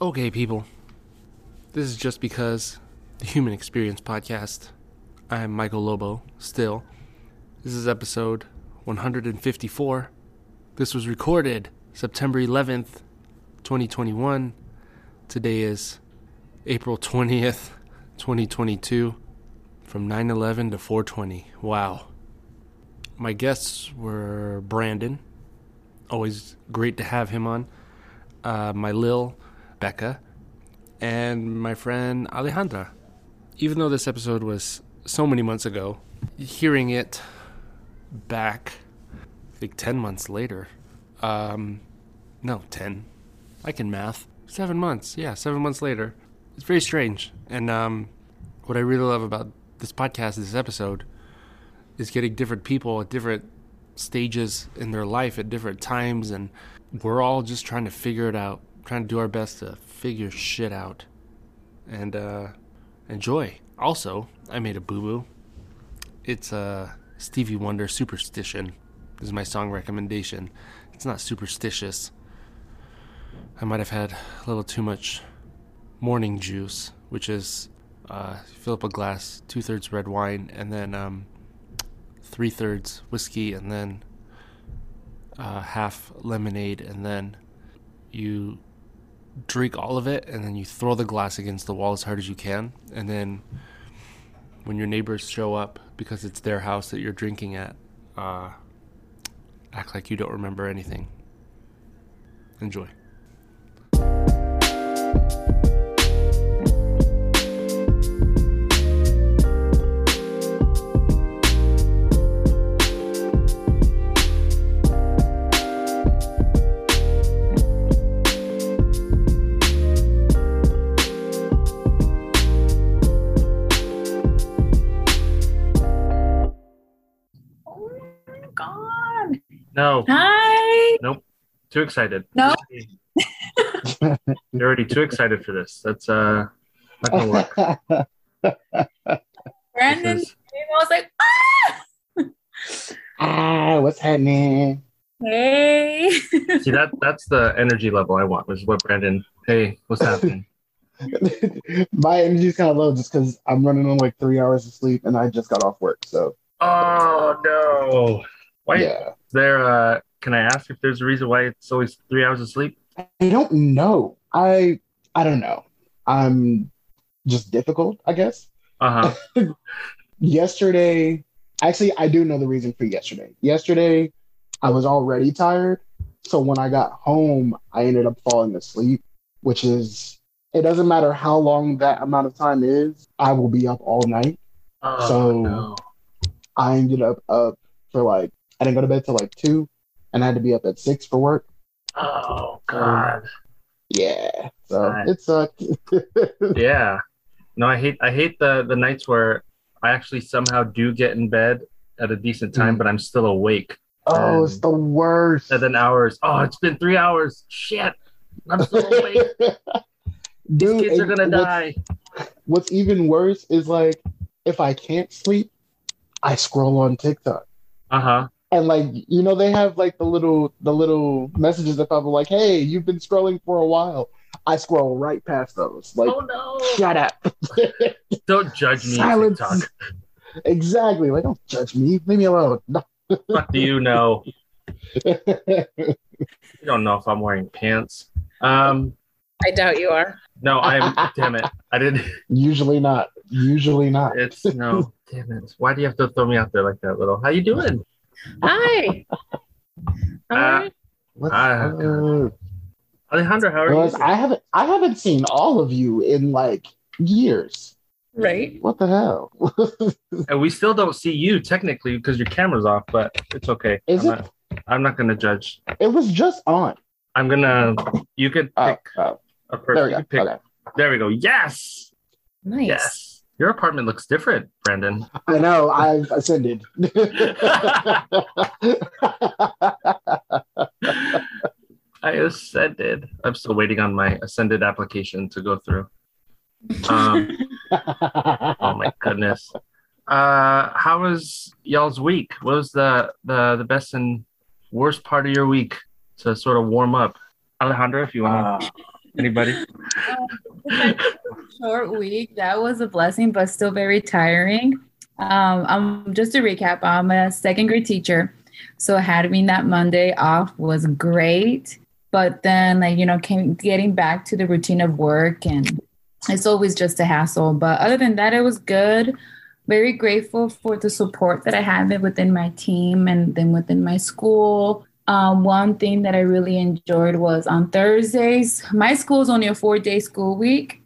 Okay, people. This is just because the Human Experience Podcast. I'm Michael Lobo, still. This is episode 154. This was recorded September 11th, 2021. Today is April 20th, 2022. From 9 11 to 420. Wow. My guests were Brandon. Always great to have him on. Uh, my Lil, Becca, and my friend Alejandra. Even though this episode was so many months ago, hearing it back, I think 10 months later, um, no, 10. I can math. Seven months, yeah, seven months later. It's very strange. And um, what I really love about this podcast, this episode, is getting different people at different stages in their life at different times. And we're all just trying to figure it out, trying to do our best to figure shit out and uh, enjoy. Also, I made a boo boo. It's a uh, Stevie Wonder Superstition. This is my song recommendation. It's not superstitious. I might have had a little too much morning juice, which is uh, fill up a glass, two thirds red wine, and then um, three thirds whiskey, and then uh, half lemonade, and then you drink all of it, and then you throw the glass against the wall as hard as you can, and then when your neighbors show up because it's their house that you're drinking at, uh, act like you don't remember anything. Enjoy. No. Hi. Nope. Too excited. No. You're already too excited for this. That's uh not gonna work. Brandon is- I was like, ah! ah, what's happening? hey. See that that's the energy level I want, which is what Brandon hey, what's happening? My energy's kind of low just because I'm running on like three hours of sleep and I just got off work. So oh no. Why yeah, is there uh can I ask if there's a reason why it's always three hours of sleep? I don't know. I I don't know. I'm just difficult, I guess. Uh-huh. Yesterday, actually, I do know the reason for yesterday. Yesterday, I was already tired, so when I got home, I ended up falling asleep, which is it doesn't matter how long that amount of time is. I will be up all night. Oh, So- no. I ended up up for like I didn't go to bed till like two, and I had to be up at six for work. Oh god. Yeah, so Right. it sucked. Yeah. No, I hate I hate the the nights where I actually somehow do get in bed at a decent time, Mm. but I'm still awake. oh, it's the worst. Then hours. Oh, it's been three hours. Shit. I'm still awake. These Dude, kids are gonna what's- die. What's even worse is like if I can't sleep, I scroll on TikTok. Uh huh. And like you know, they have like the little the little messages that pop up like, "Hey, you've been scrolling for a while." I scroll right past those. Like, Oh no! shut up. Don't judge me, Silence. TikTok. exactly. Like, don't judge me. Leave me alone. No. What do you know? You don't know if I'm wearing pants. Um, I doubt you are. no, I'm. damn it! I didn't. Usually not. Usually not. It's no. Damn it! Why do you have to throw me out there like that, little? How you doing? Hi. Uh, Hi. What's, uh, Alejandra, how are Guys, you? I haven't I haven't seen all of you in like years. right. What the hell? And we still don't see you technically because your camera's off, but it's okay. Is I'm it? Not, I'm not gonna judge. it was just on. I'm gonna. You could Oh, pick oh, a person. there we You go. pick- Okay. There we go. Yes. Nice. Yes. Your apartment looks different, Brandon. I know. I've ascended. I ascended. I'm still waiting on my ascended application to go through. Um, oh my goodness. Uh, how was y'all's week? What was the, the the best and worst part of your week to sort of warm up? Alejandra, if you want Uh, anybody? short week. That was a blessing, but still very tiring. Um, I'm just to recap. I'm a second grade teacher, so having that Monday off was great. But then, like you know, came getting back to the routine of work, and it's always just a hassle. But other than that, it was good. Very grateful for the support that I have within my team and then within my school. Um, one thing that I really enjoyed was on Thursdays. My school is only a four day school week.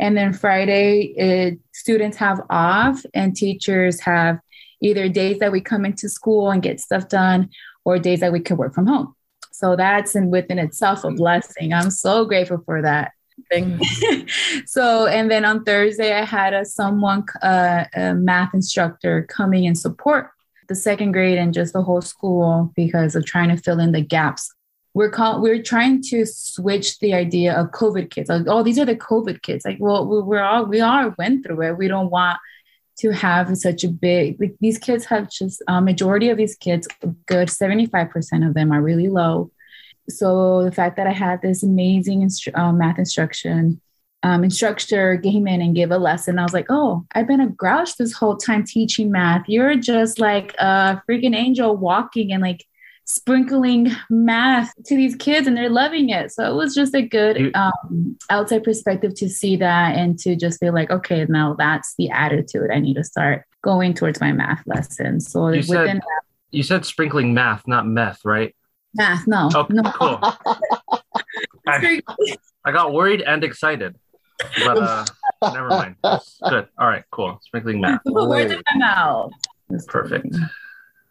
And then Friday, it, students have off, and teachers have either days that we come into school and get stuff done or days that we could work from home. So that's in within itself a blessing. I'm so grateful for that. Thing. so, and then on Thursday, I had a someone, uh, a math instructor, coming and support the second grade and just the whole school because of trying to fill in the gaps. We're call, we're trying to switch the idea of COVID kids. Like, oh, these are the COVID kids. Like, well, we're all we all went through it. We don't want to have such a big. Like, these kids have just a majority of these kids, good seventy five percent of them are really low. So the fact that I had this amazing instru- uh, math instruction um, instructor came in and gave a lesson. I was like, oh, I've been a grouch this whole time teaching math. You're just like a freaking angel walking and like sprinkling math to these kids and they're loving it. So it was just a good um, outside perspective to see that and to just feel like, okay, now that's the attitude I need to start going towards my math lessons. So You within said, you said sprinkling math, not meth, right? math, no, Oh, no. cool. I, I got worried and excited, but uh, never mind. Good. All right, cool. Sprinkling math. Put words in my mouth. Perfect.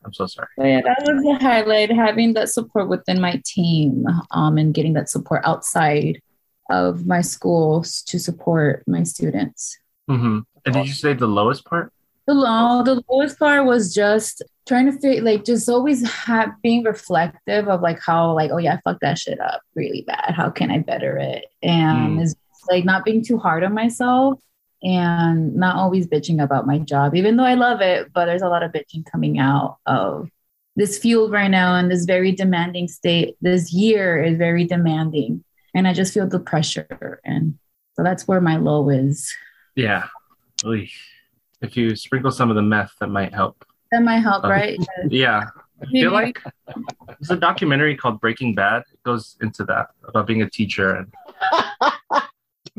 I'm so sorry. But yeah, that was the highlight, having that support within my team um, and getting that support outside of my schools to support my students. Mm-hmm. And did you say the lowest part? The low, the lowest part was just trying to fit, like, just always have, being reflective of like how, like, oh yeah, I fucked that shit up really bad. How can I better it? And Mm. it's like not being too hard on myself and not always bitching about my job, even though I love it. But there's a lot of bitching coming out of this field right now and this very demanding state. This year is very demanding, and I just feel the pressure. And so that's where my low is. Yeah. Oy. If you sprinkle some of the meth, that might help. That might help, Uh, right? Yeah. I feel like there's a documentary called Breaking Bad. It goes into that about being a teacher, and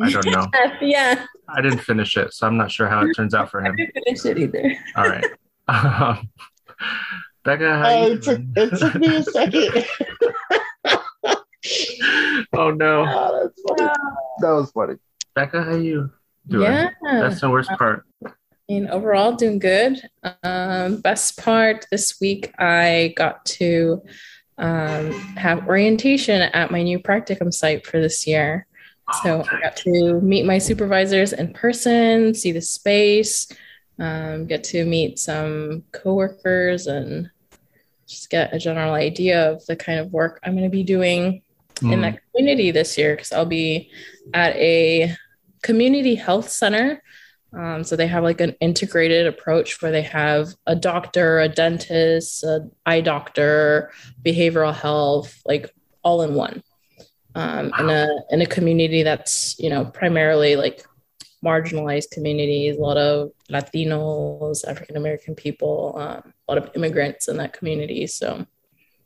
I don't know. yeah. I didn't finish it, so I'm not sure how it turns out for him. I him. didn't finish it either. All right. Um, Becca, how Uh, you it, took, it took me a second. oh no, that's funny. That was funny. Becca, how you doing? Yeah. That's the worst part. I mean, overall, doing good. Um, best part this week, I got to um, have orientation at my new practicum site for this year. So I got to meet my supervisors in person, see the space, um, get to meet some coworkers, and just get a general idea of the kind of work I'm going to be doing in Mm. that community this year because I'll be at a community health center. Um, so they have like an integrated approach where they have a doctor, a dentist, an eye doctor, behavioral health, like all in one. Um, in a in a community that's you know primarily like marginalized communities, a lot of Latinos, African American people, um, a lot of immigrants in that community. So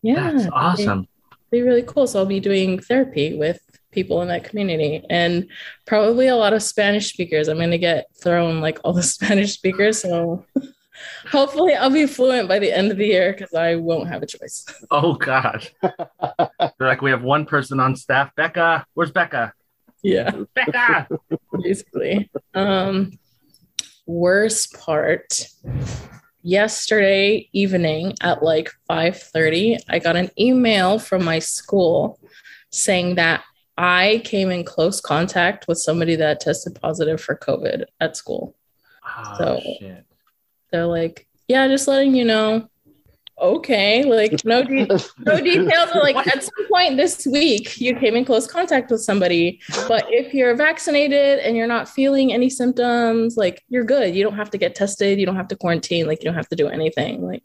yeah, That's awesome. be really cool. So I'll be doing therapy with people in that community and probably a lot of Spanish speakers. I'm going to get thrown like all the Spanish speakers. So hopefully I'll be fluent by the end of the year because I won't have a choice. Oh God. They're like, we have one person on staff. Becca, where's Becca? Yeah, Becca. basically. Um, worst part. Yesterday evening at like 5:30, I got an email from my school saying that I came in close contact with somebody that tested positive for COVID at school. Oh, So- shit. They're like, "Yeah, just letting you know." Okay, like no de- no details. Like at some point this week, you came in close contact with somebody, but if you're vaccinated and you're not feeling any symptoms, like you're good. You don't have to get tested. You don't have to quarantine. Like you don't have to do anything. Like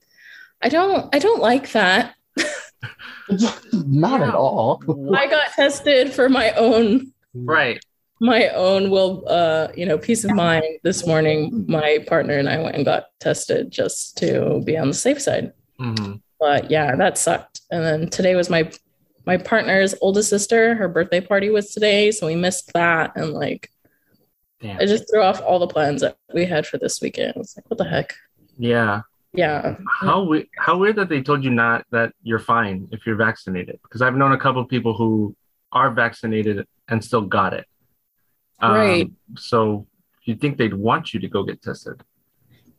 I don't, I don't like that. Not at all. I got tested for my own Right. My own will, uh, you know, peace of mind. This morning, my partner and I went and got tested just to be on the safe side. Mhm. But yeah, that sucked. And then today was my my partner's oldest sister. Her birthday party was today, so we missed that. And like, Damn. it just threw off all the plans that we had for this weekend. It's like, what the heck? Yeah. Yeah. How we- how weird that they told you not that you're fine if you're vaccinated because I've known a couple of people who are vaccinated and still got it. Um, Right. So you'd think they'd want you to go get tested.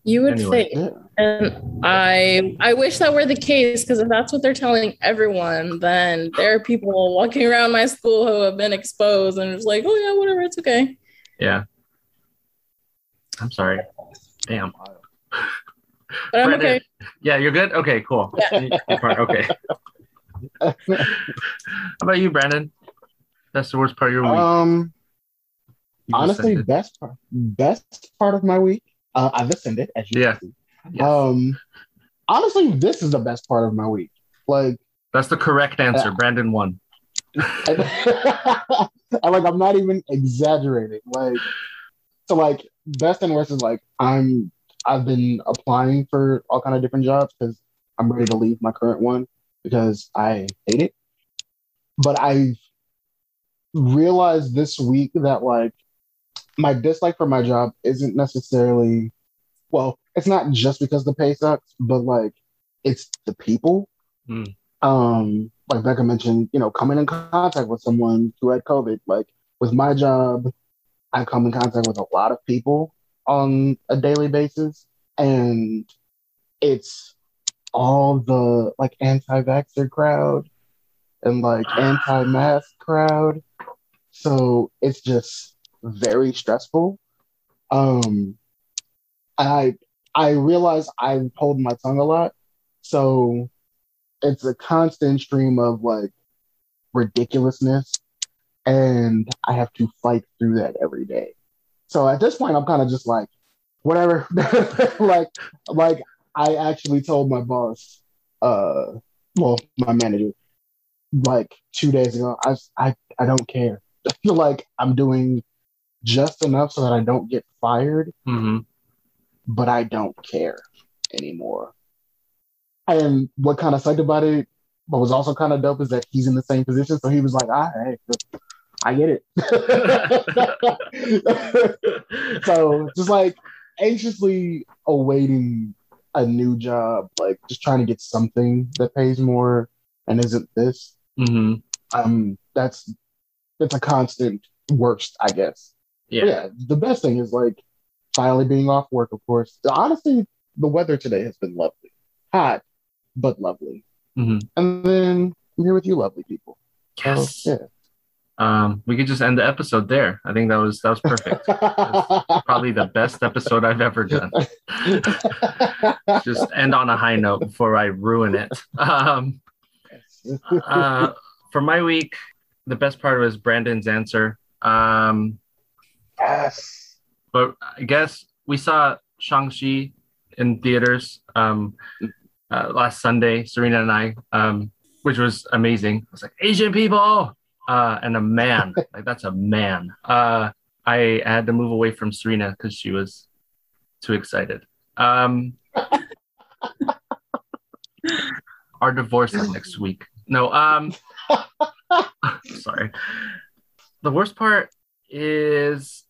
You would Anyway. think. And I I wish that were the case because if that's what they're telling everyone, then there are people walking around my school who have been exposed and it's like, oh yeah, whatever, it's okay. Yeah. I'm sorry. Damn. But I'm Brandon. okay. Yeah, you're good. Okay, cool. Yeah. Okay. How about you, Brandon? That's the worst part of your week. Um, You just honestly, best part, best part of my week. Uh, I've ascended, as you Yeah. can see. Yes. Um, honestly, this is the best part of my week. Like, That's the correct answer. Brandon won. I, like I'm not even exaggerating. Like, so like best and worst is like I'm I've been applying for all kind of different jobs because I'm ready to leave my current one because I hate it. But I've realized this week that like my dislike for my job isn't necessarily well, it's not just because the pay sucks, but like it's the people. Hmm. Um, like Becca mentioned, you know, coming in contact with someone who had COVID. Like with my job, I come in contact with a lot of people on a daily basis, and it's all the like anti-vaxxer crowd and like anti-mask crowd. So it's just very stressful. Um, I I realize I hold my tongue a lot, so it's a constant stream of like ridiculousness, and I have to fight through that every day. So at this point, I'm kind of just like, whatever. like, like I actually told my boss, uh, well, my manager, like two days ago, I I I don't care. I feel like I'm doing just enough so that I don't get fired hmm but I don't care anymore. And what kind of sucked about it, but was also kind of dope, is that he's in the same position. So he was like, "Ah, hey, I get it." so just like anxiously awaiting a new job, like just trying to get something that pays more and isn't this. hmm Um, that's that's a constant worst, I guess. Yeah. yeah, the best thing is like finally being off work, of course. Honestly, the weather today has been lovely. Hot, but lovely. hmm And then I'm here with you, lovely people. So, Yes. yeah. Um, we could just end the episode there. I think that was that was perfect. Probably the best episode I've ever done. just end on a high note before I ruin it. Um, uh, for my week, the best part was Brandon's answer. Um, yes. but I guess we saw Shang-Chi in theaters um, uh, last Sunday, Serena and I, um, which was amazing. I was like, Asian people! Uh, and a man. like, that's a man. Uh, I had to move away from Serena because she was too excited. Um, our divorce is next week. No, um, sorry. The worst part is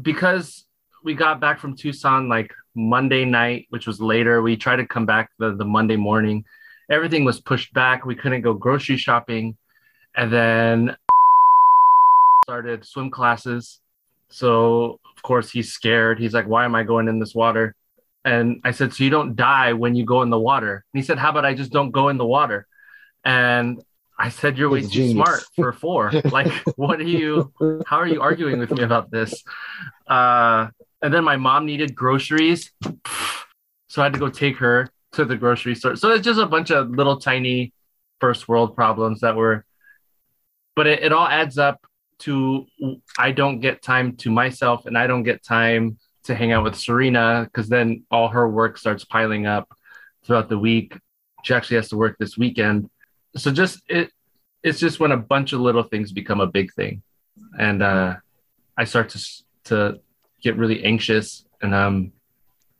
because we got back from Tucson like Monday night, which was later. We tried to come back the, the Monday morning. Everything was pushed back. We couldn't go grocery shopping. And then started swim classes. So, of course, he's scared. He's like, Why am I going in this water? And I said, So you don't die when you go in the water. And he said, How about I just don't go in the water? And I said, You're way too genius. smart for four. like, what are you? how are you arguing with me about this? Uh, and then my mom needed groceries. So I had to go take her to the grocery store. So it's just a bunch of little tiny first world problems that were, but it, it all adds up to I don't get time to myself and I don't get time to hang out with Serena because then all her work starts piling up throughout the week. She actually has to work this weekend. So just it, it's just when a bunch of little things become a big thing. And uh, I start to to get really anxious, and um,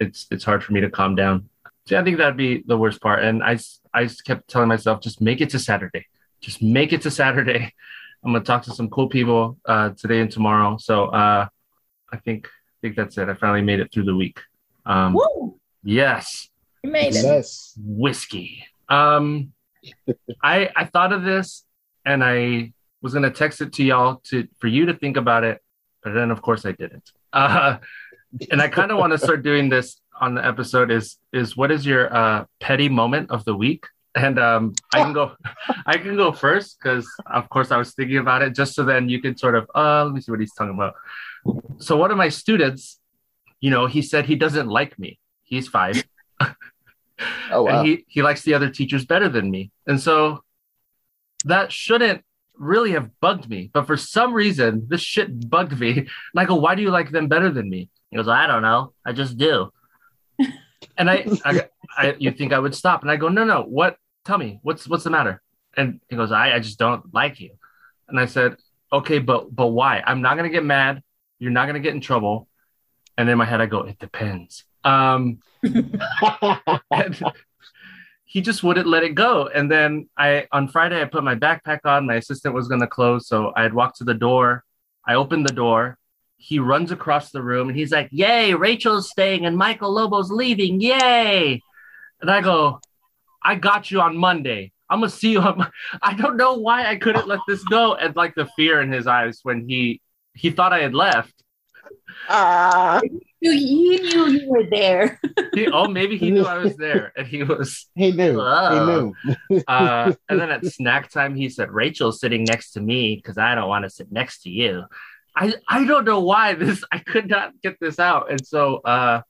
it's it's hard for me to calm down. So I think that'd be the worst part. And I s- I s- kept telling myself, just make it to Saturday, just make it to Saturday. I'm gonna talk to some cool people uh, today and tomorrow. So uh, I think I think that's it. I finally made it through the week. Um, Woo! yes, You made it. Yes. whiskey. Um, I I thought of this and I was gonna text it to y'all to for you to think about it, but then of course I didn't. Uh, and I kind of want to start doing this on the episode. Is is what is your uh, petty moment of the week? And um, I can go, I can go first because of course I was thinking about it just so then you can sort of uh, let me see what he's talking about. So one of my students, you know, he said he doesn't like me. He's five Oh wow. and he he likes the other teachers better than me. And so that shouldn't really have bugged me but for some reason this shit bugged me. And i go why do you like them better than me? He goes i don't know. I just do. And I, I i you think i would stop. And i go no no. What? Tell me. What's what's the matter? And he goes i i just don't like you. And i said okay but but why? I'm not gonna get mad. You're not gonna get in trouble. And in my head i go it depends um he just wouldn't let it go. And then I on Friday I put my backpack on. My assistant was gonna close, so I had walked to the door. I opened the door. He runs across the room and he's like, "Yay! Rachel's staying and Michael Lobo's leaving! Yay!" And I go, "I got you on Monday. I'm gonna see you on." Mon-" I don't know why I couldn't let this go, and like the fear in his eyes when he he thought I had left. ah, You, you knew you were there. He, oh, maybe he knew I was there, and he was he knew. Whoa. He knew. uh, and then at snack time, he said, Rachel's sitting next to me because I don't want to sit next to you. I, I don't know why this, I could not get this out. And so uh,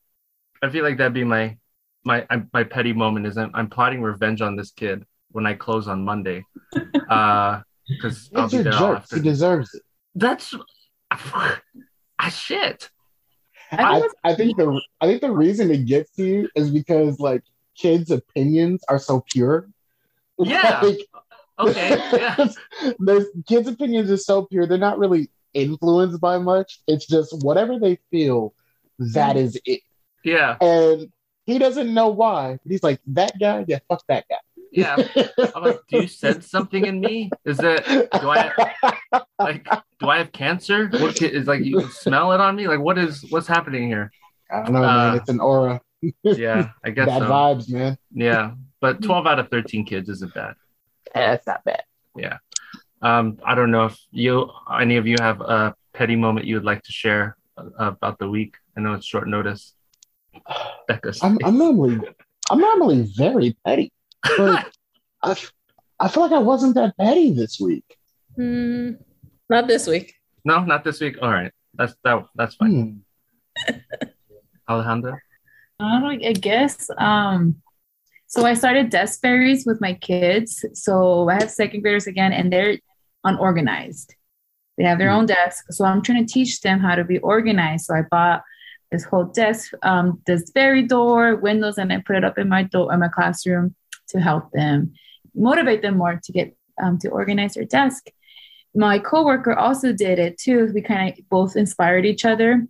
I feel like that'd be my, my, I- my petty moment is I'm, I'm plotting revenge on this kid when I close on Monday. Uh, because I'll be there jerk. He deserves it. That's, ah, shit. I, I think the I think the reason it gets to you is because like kids' opinions are so pure. Yeah. Like, Okay. Yeah. There's kids' opinions are so pure. They're not really influenced by much. It's just whatever they feel, that mm. is it. Yeah. And he doesn't know why. He's like, that guy, yeah, fuck that guy. Yeah. I'm like, do you sense something in me? Is it, do I, like do I have cancer? What ca- is like you smell it on me? Like what is what's happening here? I don't know, Uh, man. It's an aura. Yeah, I guess Bad so. vibes, man. Yeah, but twelve out of thirteen kids isn't bad. That's not bad. Yeah. Um, I don't know if you any of you have a petty moment you would like to share uh, about the week. I know it's short notice. Becca's I'm, I'm normally I'm normally very petty, but I, f- I feel like I wasn't that petty this week. Hmm, not this week. no, not this week. All right, that's that. That's fine. Hmm. Alejandra. I I guess. Um, so I started desk fairies with my kids. So I have second graders again, and they're unorganized. They have their own desk. So I'm trying to teach them how to be organized. So I bought this whole desk, um, this fairy door, windows, and I put it up in my door in my classroom to help them motivate them more to get um, to organize their desk. My coworker also did it too. We kind of both inspired each other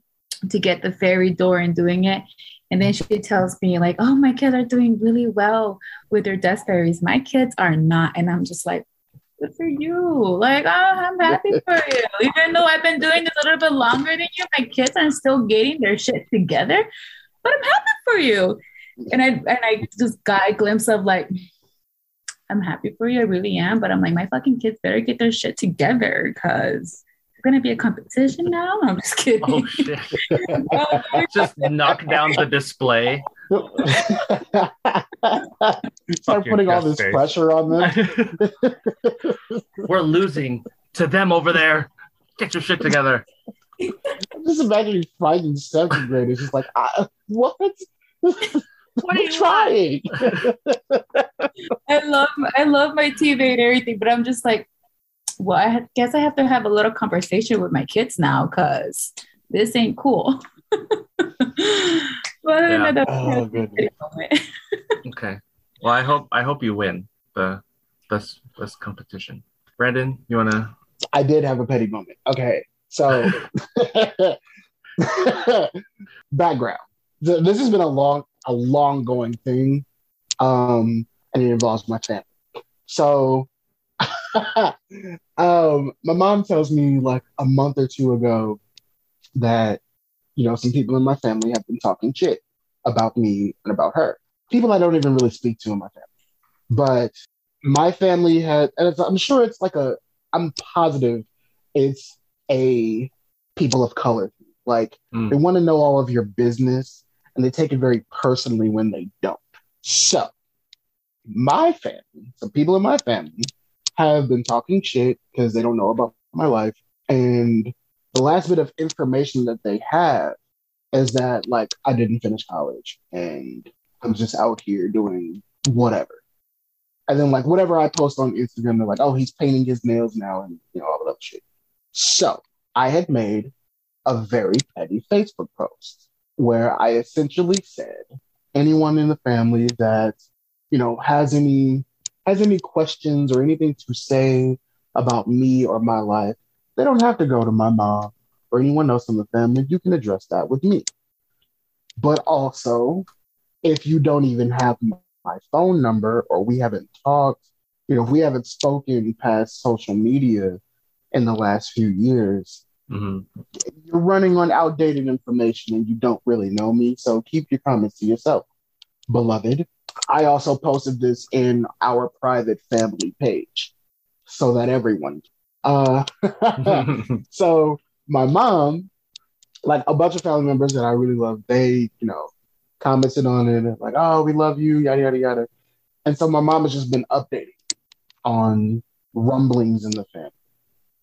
to get the fairy door and doing it. And then she tells me, like, oh, my kids are doing really well with their desk fairies. My kids are not. And I'm just like, good for you. Like, oh, I'm happy for you. Even though I've been doing this a little bit longer than you, my kids are still getting their shit together. But I'm happy for you. And I and I just got a glimpse of like, I'm happy for you. I really am. But I'm like, my fucking kids better get their shit together because it's gonna be a competition now. I'm just kidding. Oh shit! Just knock down the display. Start putting all this face. pressure on them. We're losing to them over there. Get your shit together. Just imagine fighting second graders. Just like, uh, what? What are you trying. I love I love my TV and everything, but I'm just like, well, I guess I have to have a little conversation with my kids now because this ain't cool. but Yeah. another Oh, moment. Okay. Well, I hope I hope you win the best best competition. Brandon, you wanna? I did have a petty moment. Okay. So, background. This has been a long, a long going thing, um, and it involves my family. So, um, my mom tells me like a month or two ago that you know some people in my family have been talking shit about me and about her. People I don't even really speak to in my family, but my family had, and I'm sure it's like a, I'm positive it's a people of color. Like Mm. they want to know all of your business and they take it very personally when they don't. So, my family, some people in my family, have been talking shit because they don't know about my life. And the last bit of information that they have is that, like, I didn't finish college and I'm just out here doing whatever. And then, like, whatever I post on Instagram, they're like, oh, he's painting his nails now and, you know, all that shit. So, I had made a very petty Facebook post where I essentially said, anyone in the family that, you know, has any has any questions or anything to say about me or my life, they don't have to go to my mom or anyone else in the family. You can address that with me. But also, if you don't even have my phone number or we haven't talked, you know, if we haven't spoken past social media in the last few years, hmm you're running on outdated information and you don't really know me. So keep your comments to yourself, beloved. I also posted this in our private family page so that everyone. Uh, so my mom, like a bunch of family members that I really love, they, you know, commented on it like, "Oh, we love you," yada yada yada. And so my mom has just been updating on rumblings in the family.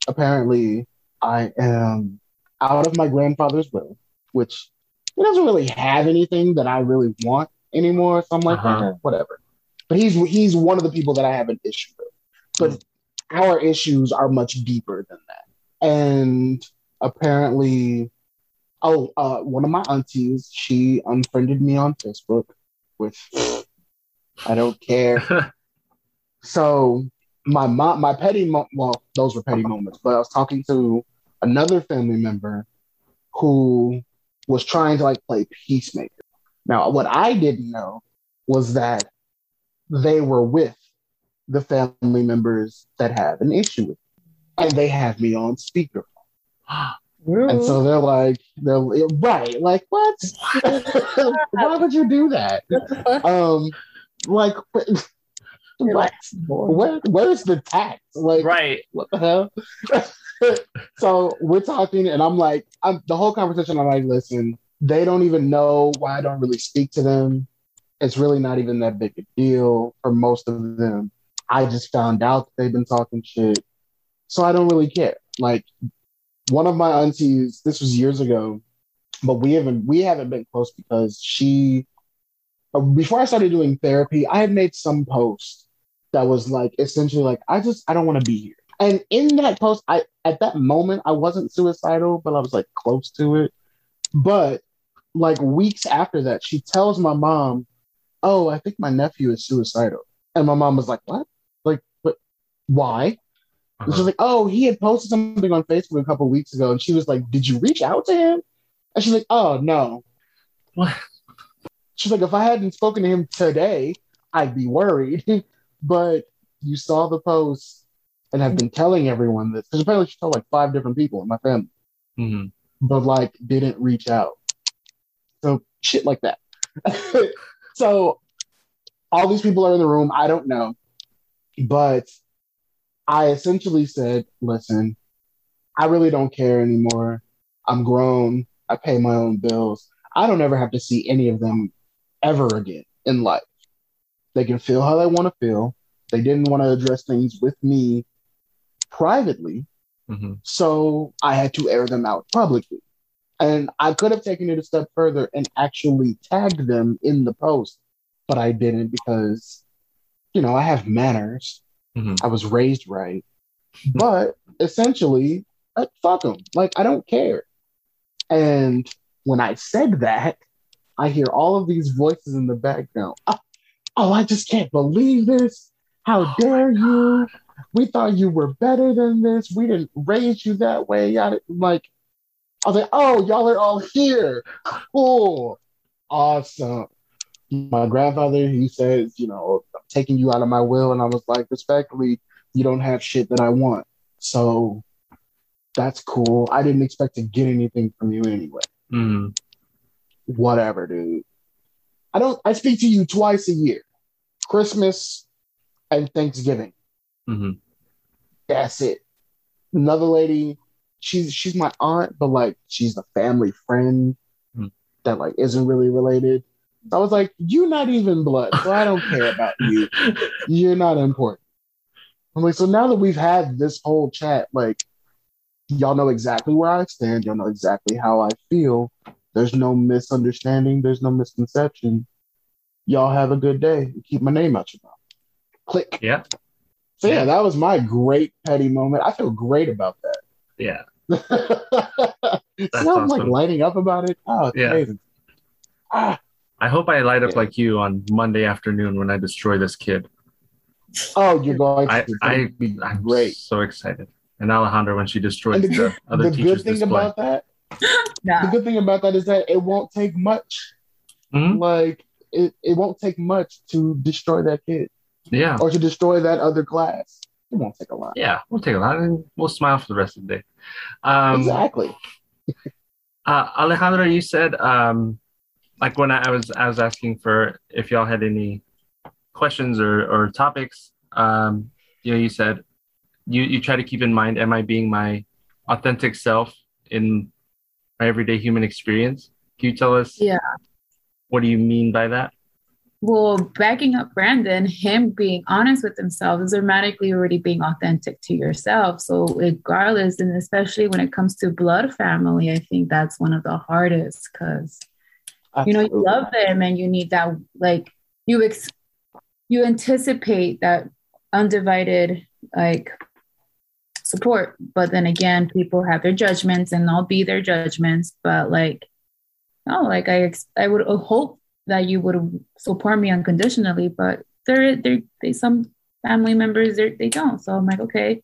Apparently, I am out of my grandfather's will, which he doesn't really have anything that I really want anymore. So I'm like, Uh-huh. eh, whatever. But he's he's one of the people that I have an issue with. But our issues are much deeper than that. And apparently, oh, uh, one of my aunties, she unfriended me on Facebook, which I don't care. So my mom, my petty, mo- well, those were petty moments. But I was talking to another family member who was trying to like play peacemaker. Now, what I didn't know was that they were with the family members that have an issue with me, and they have me on speakerphone. And so they're like, they're right, like what? Why would you do that? What the fuck? Um, like what? Where, where's the tact? Like, right. what the hell? so we're talking, and I'm like, I'm the whole conversation. I'm like, listen, they don't even know why I don't really speak to them. It's really not even that big a deal for most of them. I just found out that they've been talking shit, so I don't really care. Like one of my aunties, this was years ago, but we haven't we haven't been close because she. uh, Before I started doing therapy, I had made some post that was like essentially like I just I don't want to be here. And in that post, I at that moment I wasn't suicidal, but I was like close to it. But like weeks after that, she tells my mom, "Oh, I think my nephew is suicidal." And my mom was like, "What? Like, but why?" And she's uh-huh. like, "Oh, he had posted something on Facebook a couple weeks ago." And she was like, "Did you reach out to him?" And she's like, "Oh no." What? She's like, "If I hadn't spoken to him today, I'd be worried." but you saw the post and have been telling everyone this because apparently she told like five different people in my family, hmm but like didn't reach out. So shit like that. so all these people are in the room. I don't know, but I essentially said, "Listen, I really don't care anymore. I'm grown. I pay my own bills. I don't ever have to see any of them ever again in life. They can feel how they want to feel. They didn't want to address things with me privately, hmm so I had to air them out publicly. And I could have taken it a step further and actually tagged them in the post, but I didn't because, you know, I have manners. Mhm. I was raised right. But essentially, fuck them. Like, I don't care. And when I said that, I hear all of these voices in the background. oh, I just can't believe this. How dare you? we thought you were better than this. We didn't raise you that way. Yada. Like, I was like, oh, y'all are all here. Cool. Awesome. My grandfather, he says, you know, I'm taking you out of my will. And I was like, respectfully, you don't have shit that I want. So that's cool. I didn't expect to get anything from you anyway. Mm. Whatever, dude. I don't I speak to you twice a year. Christmas and Thanksgiving. hmm That's it. Another lady, she's she's my aunt, but like she's a family friend Hmm. that like isn't really related. I was like, you're not even blood, so I don't care about you. You're not important. I'm like, so now that we've had this whole chat, like, y'all know exactly where I stand. Y'all know exactly how I feel. There's no misunderstanding. There's no misconception. Y'all have a good day. Keep my name out your mouth. Click. Yeah. So yeah, that was my great petty moment. I feel great about Yeah. that. now I'm like lighting up about it. Oh, it's Yeah. amazing. Ah, I hope I light up Yeah. like you on Monday afternoon when I destroy this kid. oh, you're going to I, I, be I'm great. so excited. And Alejandra when she destroys And the the, other the good thing display. about that, the good thing about that is that it won't take much. Mhm. Like it, it won't take much to destroy that kid Yeah. or to destroy that other class. It won't take a lot. Yeah. We'll take a lot and we'll smile for the rest of the day. Um, exactly. Uh, Alejandra, you said um, like when I, I was I was asking for if y'all had any questions or, or topics. Um, you know, you said you you try to keep in mind, am I being my authentic self in my everyday human experience? Can you tell us? Yeah. What do you mean by that? Well, backing up Brandon, him being honest with himself is automatically already being authentic to yourself. So, regardless, and especially when it comes to blood family, I think that's one of the hardest because you know you love them and you need that like you ex- you anticipate that undivided like support but then again people have their judgments and i'll be their judgments but like no like i i would hope that you would support me unconditionally but there there they some family members they don't. So i'm like okay.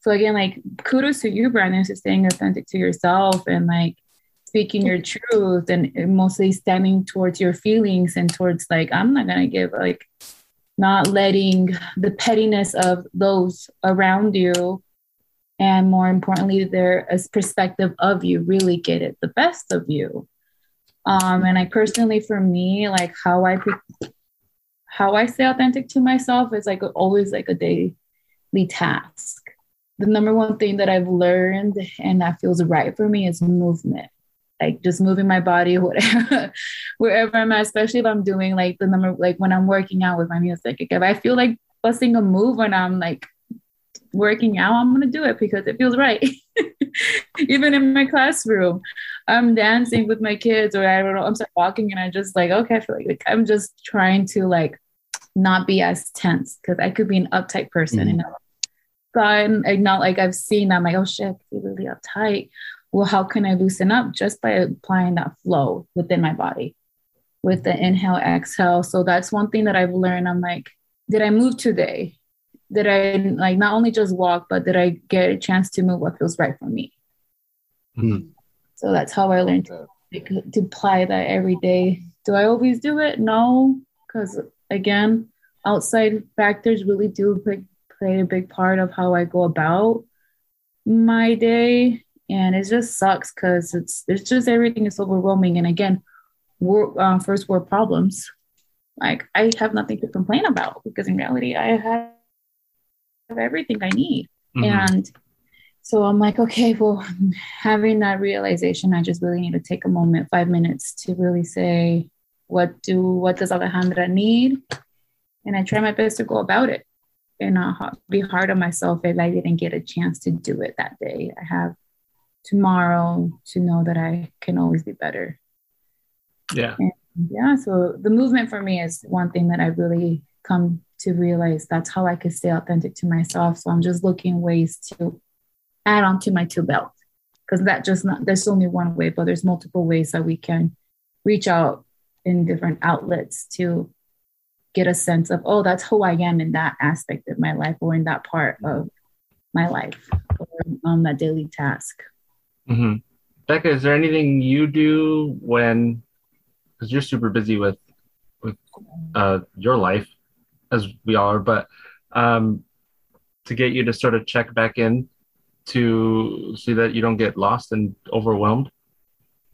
So again like kudos to you brandon for staying authentic to yourself and like speaking your truth and mostly standing towards your feelings and towards like i'm not gonna give like not letting the pettiness of those around you and more importantly their perspective of you really get it the best of you. Um and i personally for me like how i how i stay authentic to myself is like always like a daily task. The number one thing that i've learned and that feels right for me is movement. Like just moving my body whatever wherever i'm at especially if i'm doing like the number like when i'm working out with my music. If i feel like busting a move when i'm like working out i'm gonna do it because it feels right. Even in my classroom i'm dancing with my kids or i don't know i'm start walking and i just like okay i feel like, like i'm just trying to like not be as tense because i could be an uptight person Mhm. and so i'm like, not like i've seen i'm like oh shit you're really uptight. Well how can i loosen up? Just by applying that flow within my body. With the inhale exhale. So that's one thing that i've learned. I'm like did i move today did i like not only just walk but did i get a chance to move what feels right for me. Mhm. so that's how i learned to, to apply that every day. Do i always do it? No because again outside factors really do play, play a big part of how i go about my day. And it just sucks because it's it's just everything is overwhelming. And again war, uh, first world problems. Like i have nothing to complain about because in reality i have everything i need Mhm. and so i'm like okay well having that realization i just really need to take a moment five minutes to really say what do what does alejandra need and i try my best to go about it and not ha- be hard on myself if i didn't get a chance to do it that day i have tomorrow to know that i can always be better yeah. yeah so the movement for me is one thing that i've really come to realize that's how i can stay authentic to myself. So i'm just looking ways to add on to my two belt because that just not there's only one way but there's multiple ways that we can reach out in different outlets to get a sense of, oh, that's who I am in that aspect of my life or in that part of my life or on that daily task. hmm Becca, is there anything you do when, because you're super busy with with uh, your life, as we are, but um, to get you to sort of check back in to see that you don't get lost and overwhelmed?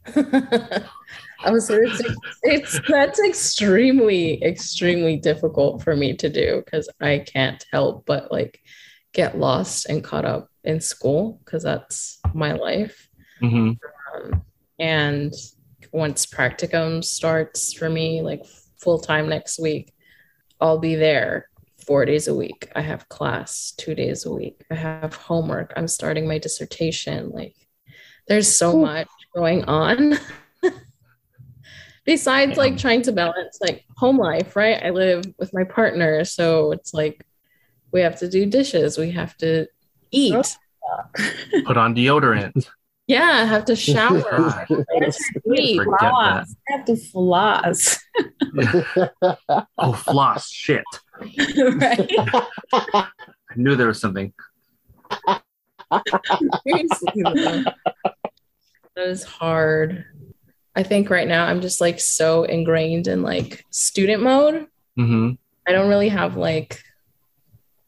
oh, so it's, it's that's extremely, extremely difficult for me to do because I can't help but like get lost and caught up in school because that's my life. hmm Um, and once practicum starts for me, like full time next week, I'll be there four days a week. I have class two days a week. I have homework. I'm starting my dissertation. Like, there's so Ooh. much going on. Besides, like trying to balance like home life, right? I live with my partner, so it's like we have to do dishes, we have to eat. Oh. Put on deodorant. Yeah, I have to shower. God. Eat. Forget that. Floss. I have to floss. Oh, floss. Shit. right? I knew there was something. That is hard. I think right now I'm just like so ingrained in like student mode. hmm I don't really have like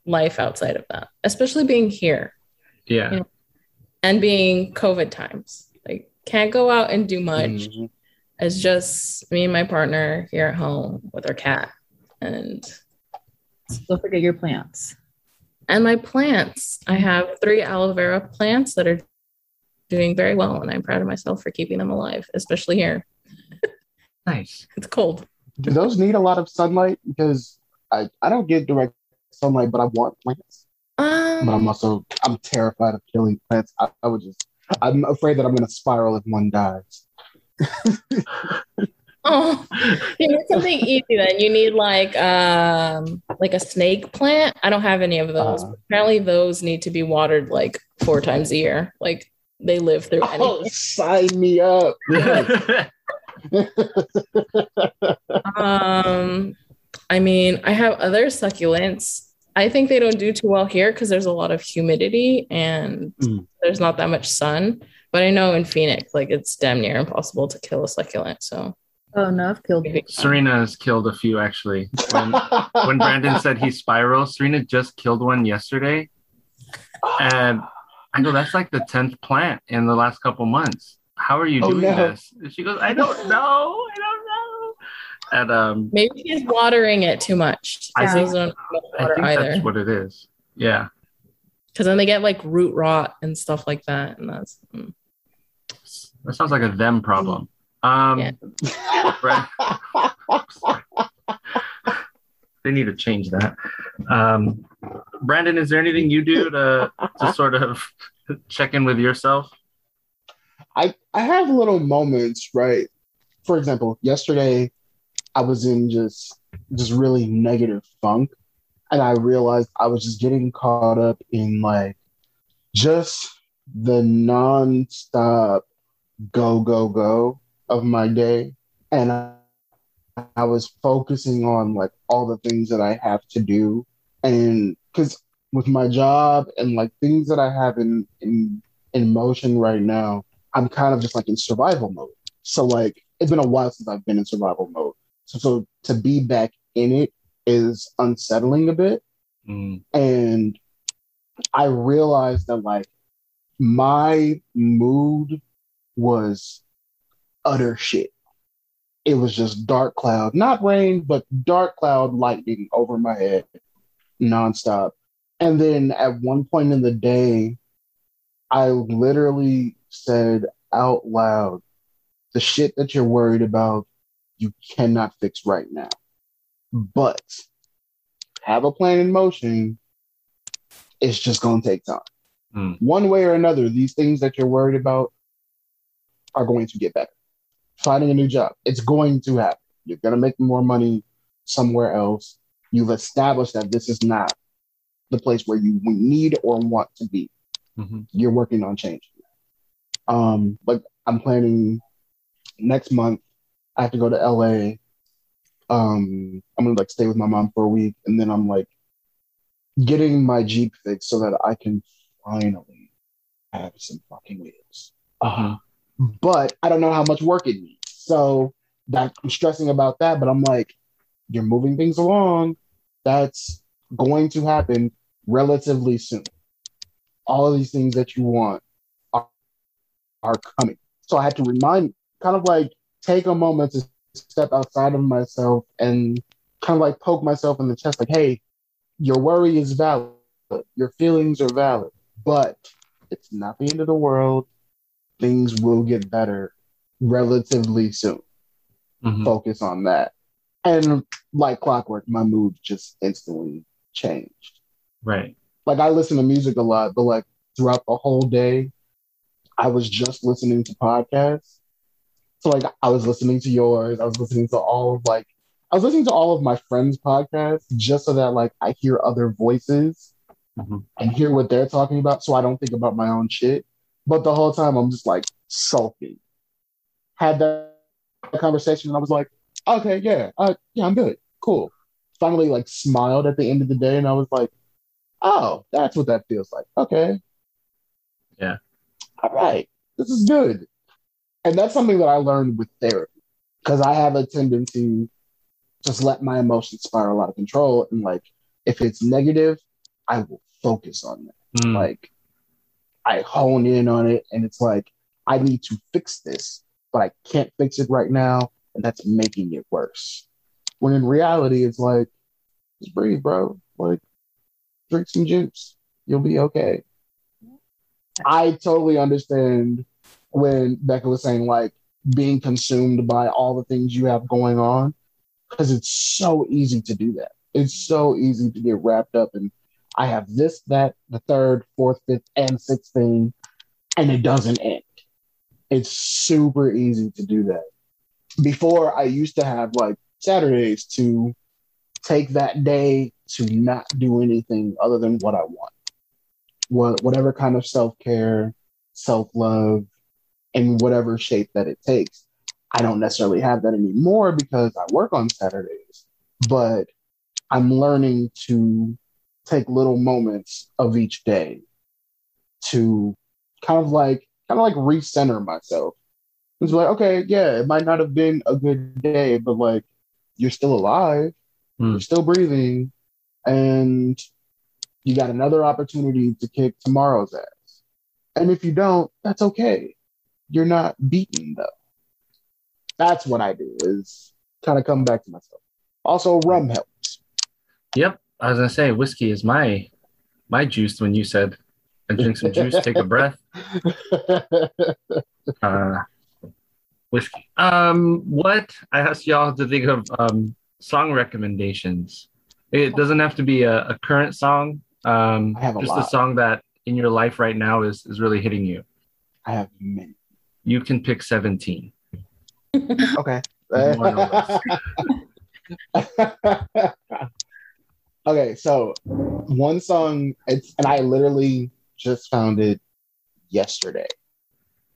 life outside of that, especially being here Yeah. Yeah. And being COVID times. Like, can't go out and do much. Mhm. It's just me and my partner here at home with our cat and Don't forget your plants. and my plants. I have three aloe vera plants that are doing very well, and I'm proud of myself for keeping them alive, especially here. Nice. It's cold. Do those need a lot of sunlight? Because I, I don't get direct sunlight, but I want plants. But I'm also I'm terrified of killing plants. I, I would just I'm afraid that I'm gonna spiral if one dies. oh, you need something easy then. You need like um like a snake plant. I don't have any of those. Uh. Apparently, those need to be watered like four times a year. Like they live through Oh, sign me up. Um, I mean, I have other succulents. I think they don't do too well here because there's a lot of humidity and Mm. there's not that much sun. But I know in Phoenix, like it's damn near impossible to kill a succulent. So Oh no, I've killed maybe- Serena has killed a few actually. When, when Brandon said he spirals, Serena just killed one yesterday. And I go, that's like the 10th plant in the last couple months. How are you Oh, doing no. this? And she goes, I don't know. I don't know. And um, maybe she's watering it too much. I Because think- those don't have I think either. that's what it is. Yeah. Because then they get like root rot and stuff like that. And that's mm. That sounds like a them problem. Um, Yeah. Brad- they need to change that. Um, Brandon, is there anything you do to, to sort of check in with yourself? I I have little moments, right? For example, yesterday I was in just just really negative funk, and I realized I was just getting caught up in like just the nonstop go go go of my day, and I, I was focusing on like all the things that I have to do, and because with my job and like things that I have in in in motion right now. I'm kind of just like in survival mode. So like it's been a while since I've been in survival mode. So so to be back in it is unsettling a bit. Mm, And I realized that like my mood was utter shit. It was just dark cloud, not rain, but dark cloud lightning over my head nonstop. And then at one point in the day, I literally said out loud, the shit that you're worried about, you cannot fix right now. But have a plan in motion. It's just going to take time. Hmm. One way or another, these things that you're worried about are going to get better. Finding a new job, it's going to happen. You're going to make more money somewhere else. You've established that this is not the place where you need or want to be. mhm. You're working on changing that. Um, like I'm planning next month. I have to go to LA um, I'm gonna like stay with my mom for a week, and then I'm like getting my Jeep fixed so that I can finally have some fucking wheels. Uh, huh. but I don't know how much work it needs, so that I'm stressing about that. But I'm like, you're moving things along. That's going to happen relatively soon. All of these things that you want are, are coming. So I had to remind, kind of like take a moment to step outside of myself and kind of like poke myself in the chest, like, hey, your worry is valid, your feelings are valid, but it's not the end of the world. Things will get better relatively soon. Mhm. Focus on that. And like clockwork, my mood just instantly changed. Right. Like I listen to music a lot, but like throughout the whole day, I was just listening to podcasts. So like I was listening to yours, I was listening to all of like I was listening to all of my friends' podcasts just so that like I hear other voices Mhm. and hear what they're talking about so I don't think about my own shit. But the whole time I'm just like sulking. Had that conversation and I was like, okay, yeah, uh, yeah, I'm good. Cool. Finally like smiled at the end of the day and I was like, oh, that's what that feels like. Okay. Yeah. All right. This is good. And that's something that I learned with therapy because I have a tendency to just let my emotions spiral out of control. And like, if it's negative, I will focus on that. Mm. Like, I hone in on it, and it's like, I need to fix this, but I can't fix it right now, and that's making it worse. When in reality, it's like, just breathe, bro. Like, drink some juice. You'll be okay. I totally understand when Becca was saying, like, being consumed by all the things you have going on, because it's so easy to do that. It's so easy to get wrapped up in, I have this, that, the third, fourth, fifth, and sixth thing, and it doesn't end. It's super easy to do that. Before, I used to have like Saturdays to take that day to not do anything other than what I want. What, whatever kind of self care, self love, in whatever shape that it takes. I don't necessarily have that anymore because I work on Saturdays, but I'm learning to take little moments of each day to kind of like kind of like recenter myself. It's like, okay, yeah, it might not have been a good day, but like you're still alive, Hmm. you're still breathing, and you got another opportunity to kick tomorrow's ass. And if you don't, that's okay. You're not beaten though. That's what I do is kind of come back to myself. Also, rum helps. Yep. I was gonna say whiskey is my my juice when you said I drink some juice, take a breath. Uh, whiskey. Um, what I asked y'all to think of um, song recommendations. It doesn't have to be a, a current song. Um, I have a just a song that in your life right now is is really hitting you. I have many. You can pick seventeen. Okay. More or less. okay, so one song, it's and I literally just found it yesterday.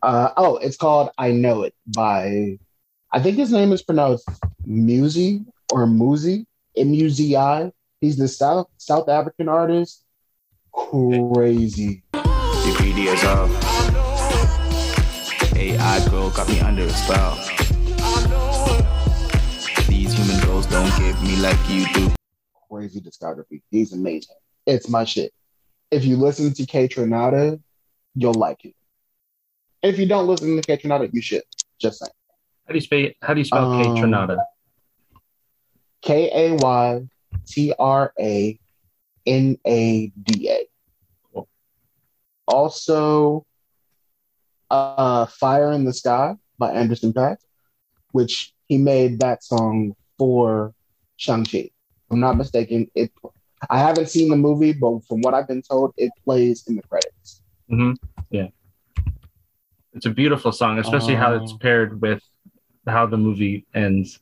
Uh, oh, it's called "I Know It" by, I think his name is pronounced Muzi or Muzi, M U Z I. He's the South South African artist. Crazy. DPD is. AI girl got me under a spell. These human girls don't give me like you do. crazy discography. He's amazing. It's my shit. If you listen to Kaytranada, you'll like it. If you don't listen to Kaytranada, you should. Just saying. How do you spell how do you spell K Um, Tronada? K A Y T R A N A D A. Also, uh, Fire in the Sky by Anderson Paak, which he made that song for Shang-Chi. I'm not mistaken, it. I haven't seen the movie, but from what I've been told, it plays in the credits. Mm-hmm. Yeah. It's a beautiful song, especially how it's Oh. paired with how the movie ends.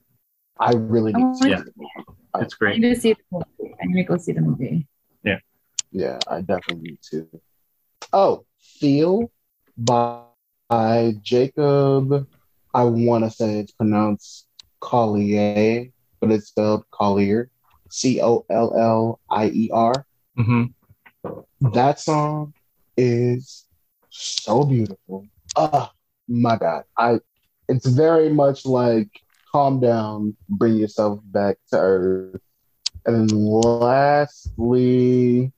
I really need to see Yeah. the movie. It's I need to see the movie. I need to go see the movie. Yeah. Yeah, I definitely need to. Oh, Feel by, by Jacob. I want to say it's pronounced Collier. but it's spelled Collier, C O L L I E R. hmm That song is so beautiful. Oh my god. I it's very much like calm down, bring yourself back to earth. And then lastly,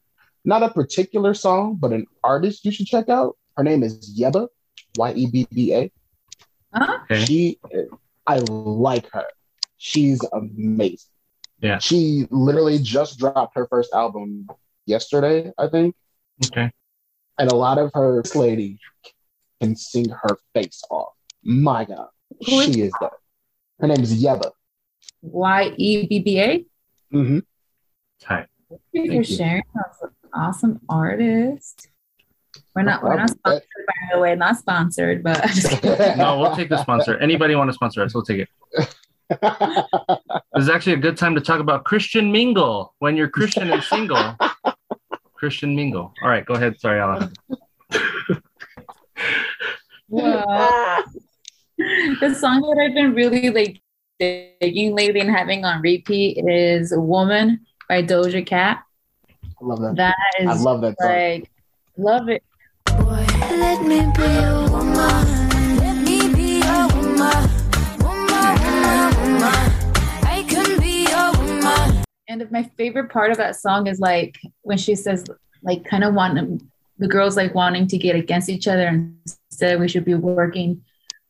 not a particular song, but an artist you should check out. Her name is Yebba, Y E B B A. Huh? Okay. She, I like her. She's amazing. Yeah. She literally just dropped her first album yesterday, I think. Okay. And a lot of her this lady can sing her face off. My God. Who is- she is that. Her name is Yebba. Y E B B A. Mm-hmm. Tight. Thank you for sharing. That's an awesome artist. We're not we're not sponsored by the way, not sponsored, but No, we'll take the sponsor. Anybody want to sponsor us? We'll take it. This is actually a good time to talk about Christian Mingle when you're Christian and single. Christian Mingle. All right, go ahead. Sorry, Alan. Wow. the song that I've been really like digging lately and having on repeat is "Woman" by Doja Cat. I love that. That I love that song. like love it. Let me be a woman. Let me be a woman. Woman, woman, woman. I can be a woman. And my favorite part of that song is like when she says like kind of want the girls like wanting to get against each other and instead we should be working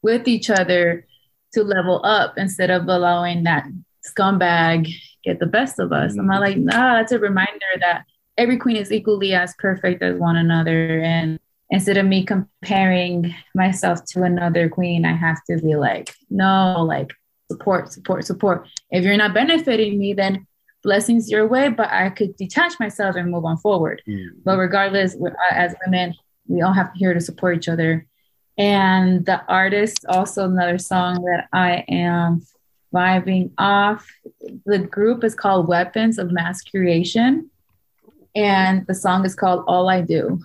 with each other to level up instead of allowing that scumbag get the best of us. I'm not like, nah, it's a reminder that every queen is equally as perfect as one another. And instead of me comparing myself to another queen, I have to be like, no, like support, support, support. If you're not benefiting me, then blessings your way, but I could detach myself and move on forward. Mm-hmm. But regardless, uh, as women, we all have here to support each other. And the artist, also another song that I am vibing off. The group is called Weapons of Mass Creation, and the song is called All I Do.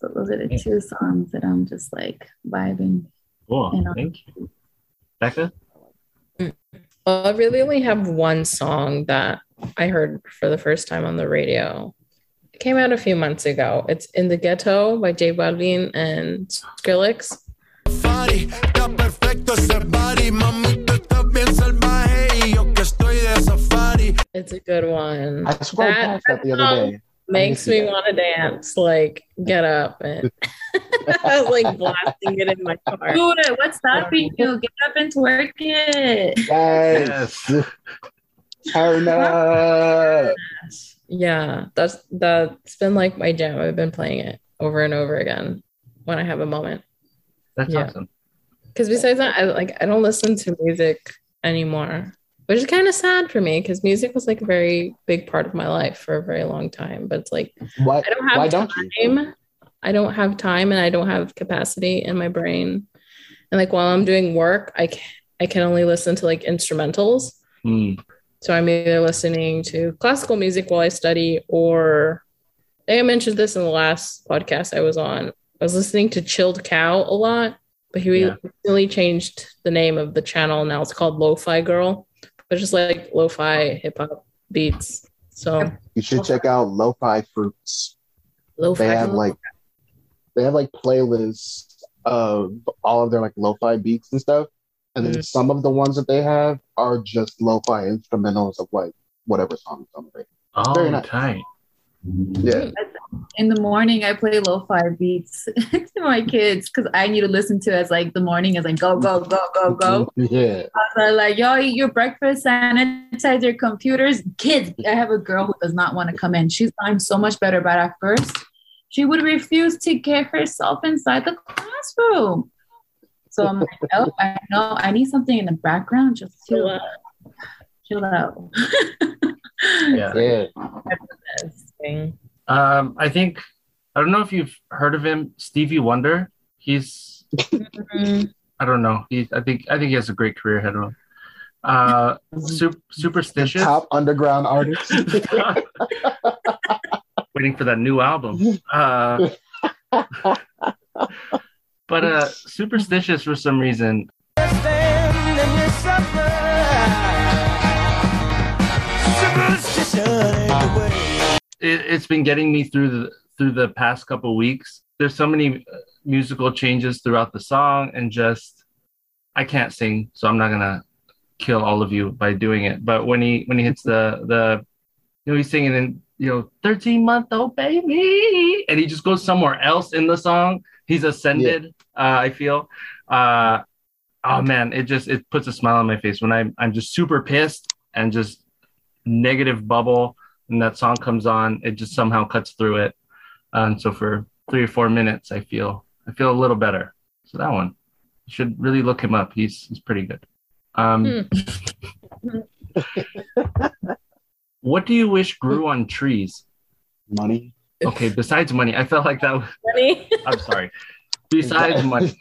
So those are the two songs that I'm just like vibing. Cool. You. Thank you. Becca? Mm. Well, I really only have one song that I heard for the first time on the radio. It came out a few months ago. It's In the Ghetto by J Balvin and Skrillex. Safari, está perfecto ese body, mami, tú estás bien salvaje y yo que estoy de safari. It's a good one. I scrolled That- past that the other day. Makes I didn't see me want to dance, like get up and I was like blasting it in my car. Dude, what's stopping you? Get up and twerk it. Yes. Turn up. Yeah, that's that's been like my jam. I've been playing it over and over again when I have a moment. That's Yeah. awesome. Because besides that, I like I don't listen to music anymore, which is kind of sad for me because music was like a very big part of my life for a very long time. But it's like What? I don't have Why don't you? time. I don't have time, and I don't have capacity in my brain. And like while I'm doing work, I can, I can only listen to like instrumentals. Hmm. So I'm either listening to classical music while I study, or I I mentioned this in the last podcast I was on. I was listening to Chilled Cow a lot, but he Yeah. recently changed the name of the channel. Now it's called Lo-Fi Girl, it's just like lo-fi hip hop beats. So You should check out Lo-Fi Fruits. lo-fi. They have Girl. like they have like playlists of all of their like lo-fi beats and stuff. And then Mhm. some of the ones that they have are just lo-fi instrumentals of like whatever song on the radio. Oh, Very nice. tight. Yeah. In the morning, I play lo-fi beats to my kids because I need to listen to it as like the morning is like go go go go go. Yeah. So like y'all eat your breakfast, sanitize your computers. Kids, I have a girl who does not want to come in. She's I'm so much better, but at first she would refuse to get herself inside the classroom. So I'm like, oh, I know I need something in the background. Just chill out. Chill out. Yeah. Yeah. Thing. Um, I think I don't know if you've heard of him, Stevie Wonder. He's Mm, I don't know. He I think I think he has a great career ahead of him. Uh, super, superstitious. Top underground artist. Waiting for that new album. Uh, but uh, superstitious for some reason. Stand and you suffer. superstition ain't the way. it, it's been getting me through the through the past couple weeks. There's so many uh, musical changes throughout the song, and just I can't sing, so I'm not gonna kill all of you by doing it. But when he when he hits the the you know he's singing in you know 13 month old baby, and he just goes somewhere else in the song. He's ascended. Uh, I feel. Uh, oh man, it just it puts a smile on my face when I'm I'm just super pissed and just negative bubble and that song comes on, it just somehow cuts through it. And so for three or four minutes, I feel I feel a little better. So that one, you should really look him up. He's he's pretty good. Um, what do you wish grew on trees? Money. Okay, besides money, I felt like that. Was, Funny. I'm sorry. Besides money,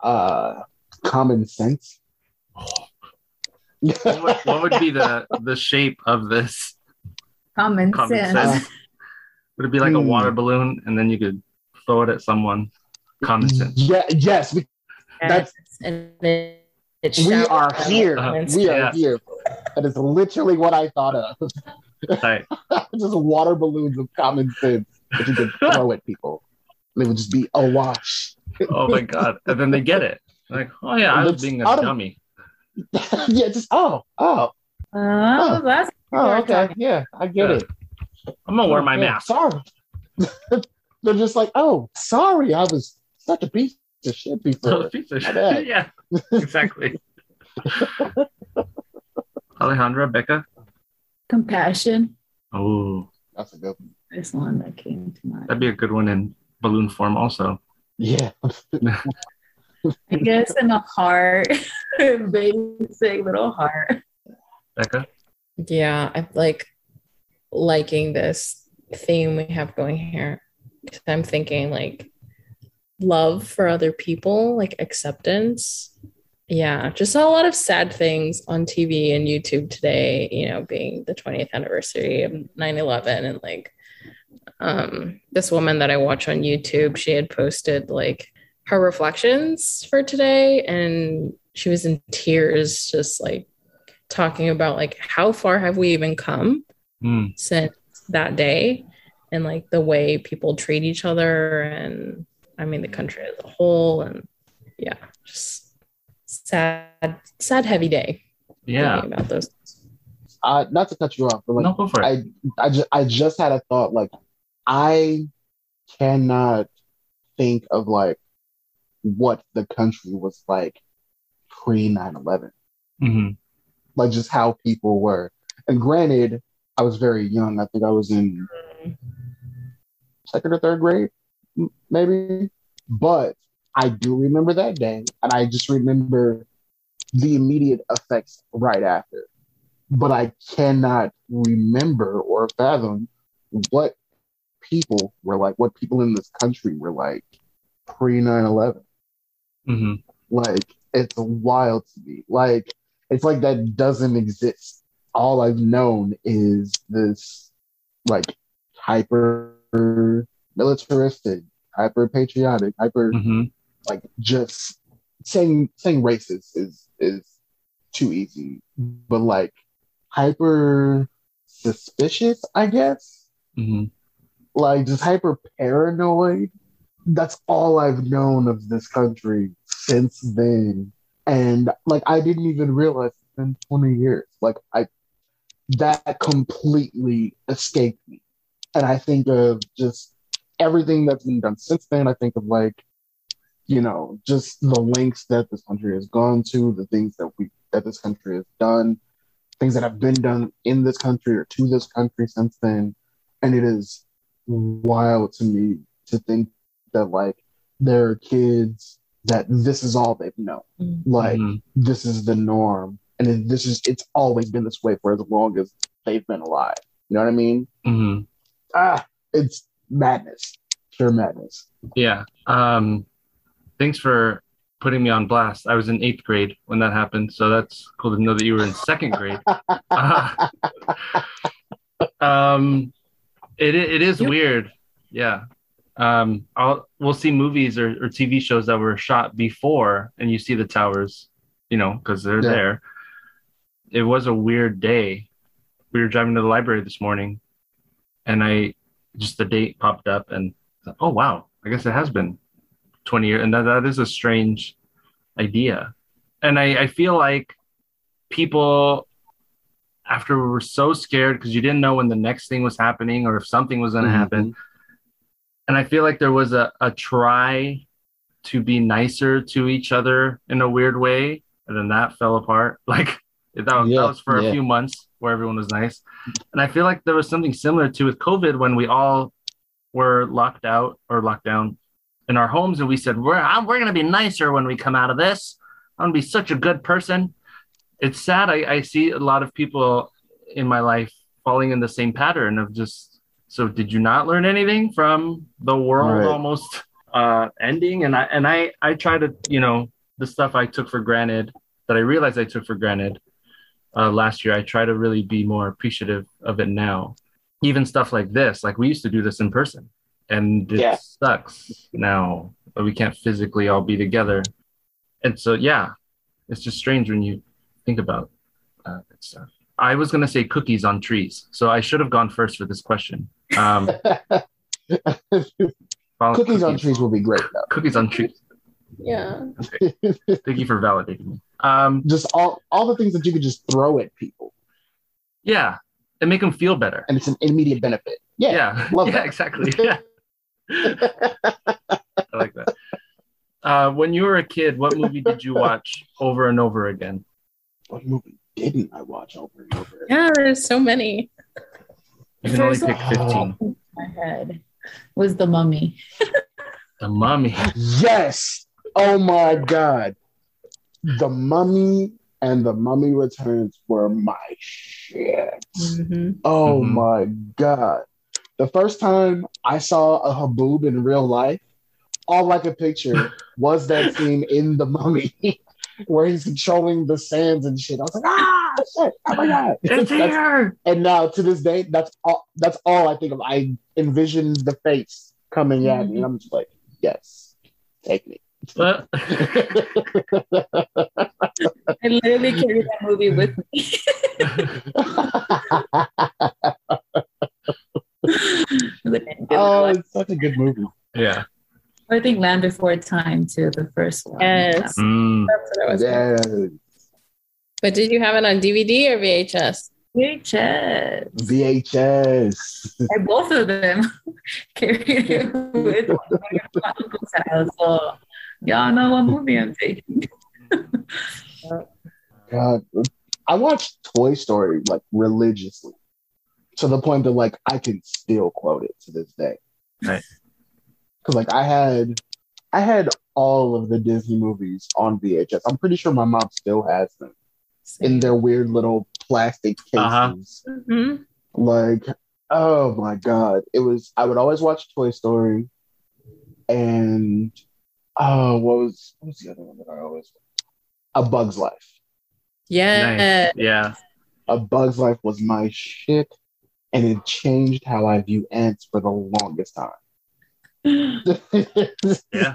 Uh, common sense. what what would be the the shape of this Common, common sense. sense? Would it be like a Hmm. water balloon and then you could throw it at someone? Common sense. Yeah. Yes. we- That's- and it, it We are here. Comments. We are Yeah. here. That is literally what I thought of. Right. just water balloons of common sense that you could throw at people. They would just be awash. Oh my god! And then they get it. Like, oh yeah, I was That's being a out of- dummy. yeah, just oh, oh, Oh, that's oh, okay, yeah, I get Yeah. it. I'm gonna wear Oh, my yeah, mask. Sorry. They're just like, oh, sorry, I was such a piece of shit before. Piece of My shit. yeah, exactly. Alejandra, Becca. compassion. Oh, That's a good one. This one that came to mind. that'd be a good one in balloon form, also. Yeah. I guess in a heart, basic little heart. Becca. Yeah, I'm like liking this theme we have going here. I'm thinking like love for other people, like acceptance. Yeah, just saw a lot of sad things on TV and YouTube today, you know, being the 20th anniversary of 9 11. And like, um, this woman that I watch on YouTube, she had posted like her reflections for today, and she was in tears, just like talking about like how far have we even come Hmm. since that day and like the way people treat each other and i mean the country as a whole and yeah just sad sad heavy day Yeah. about those Uh, not to cut you off, but like, no, go for it. I, I just, I just had a thought. Like, I cannot think of like what the country was like pre 9/11. Mhm. Like just how people were. And granted, I was very young. I think I was in second or third grade, maybe. But I do remember that day, and I just remember the immediate effects right after. But I cannot remember or fathom what people were like, what people in this country were like pre 9 11. Mhm. Like it's wild to me. Like it's like that doesn't exist. All I've known is this like hyper militaristic, hyper patriotic, hyper Mhm. like just saying saying racist is is too easy. But like hyper suspicious, I guess Mhm. like just hyper paranoid. That's all I've known of this country since then. And like I didn't even realize it's been 20 years. Like I that completely escaped me. And I think of just everything that's been done since then. I think of like, you know, just the lengths that this country has gone to, the things that we that this country has done, things that have been done in this country or to this country since then. And it is wild to me to think that like there are kids that this is all they've known. Mm. Like Mhm. this is the norm, and it, this is it's always been this way for as long as they've been alive. You know what I mean? Mhm. Ah, it's madness, pure madness. Yeah. Um, thanks for putting me on blast. I was in eighth grade when that happened, so that's cool to know that you were in second grade. Uh, um, it it is Yep. weird. Yeah. Um, I'll we'll see movies or, or TV shows that were shot before, and you see the towers, you know, because they're Yeah. there. It was a weird day, we were driving to the library this morning, and I just the date popped up, and oh wow, I guess it has been twenty years, and that that is a strange idea, and I I feel like people after we were so scared because you didn't know when the next thing was happening or if something was going to Mhm. happen, and I feel like there was a a try to be nicer to each other in a weird way, and then that fell apart. Like that, was- Yeah, that was for yeah. a few months where everyone was nice, and I feel like there was something similar to with COVID when we all were locked out or locked down in our homes, and we said we're I'm, we're gonna be nicer when we come out of this. I'm gonna be such a good person. It's sad. I, I see a lot of people in my life falling in the same pattern of just. So did you not learn anything from the world Right. almost uh, ending? And I and I I try to you know the stuff I took for granted that I realized I took for granted uh, last year. I try to really be more appreciative of it now. Even stuff like this, like we used to do this in person, and it Yeah. sucks now that we can't physically all be together. And so, yeah, it's just strange when you think about uh, that stuff. I was gonna say cookies on trees, so I should have gone first for this question. Um, follow- Cookies on trees will be great though. Cookies on trees. Yeah. Thank you for validating me. Um, Just all all the things that you could just throw at people, yeah, and make them feel better. and it's an immediate benefit. Yeah, yeah, love yeah, that. exactly. Yeah, I like that. Uh, when you were a kid, what movie did you watch over and over again? What movie didn't I watch over and over? Yeah, there's so many. You can only First pick fifteen. in my head was the mummy. The Mummy. Yes. Oh my god. The Mummy and The Mummy Returns were my shit. Mhm. Oh Mhm. my god. The first time I saw a Haboob in real life, all I could picture was that scene in The Mummy where he's controlling the sands and shit. I was like, ah, shit. Oh my god. It's here. and now to this day, that's all that's all I think of. I envision the face coming at me, and I'm just like, yes, take me. Uh, I literally carry that movie with me. oh, it's such a good movie. yeah. I think Land Before Time too, the first one. Yes. Mm. That's what I was. Yeah, But did you have it on DVD or VHS? VHS. VHS. I both of them carried it with my uncle's house. So y'all know what movie I'm taking. God, I watched Toy Story like religiously to the point that like I can still quote it to this day. Right. Because like I had, I had all of the Disney movies on VHS. I'm pretty sure my mom still has them in their weird little plastic cases. Uh-huh. Mhm. Like, oh my god, it was. I would always watch Toy Story, and oh, what was what was the other one that I always? A Bug's Life. Yeah. Nice. Yeah. A Bug's Life was my shit, and it changed how I view ants for the longest time. Yeah.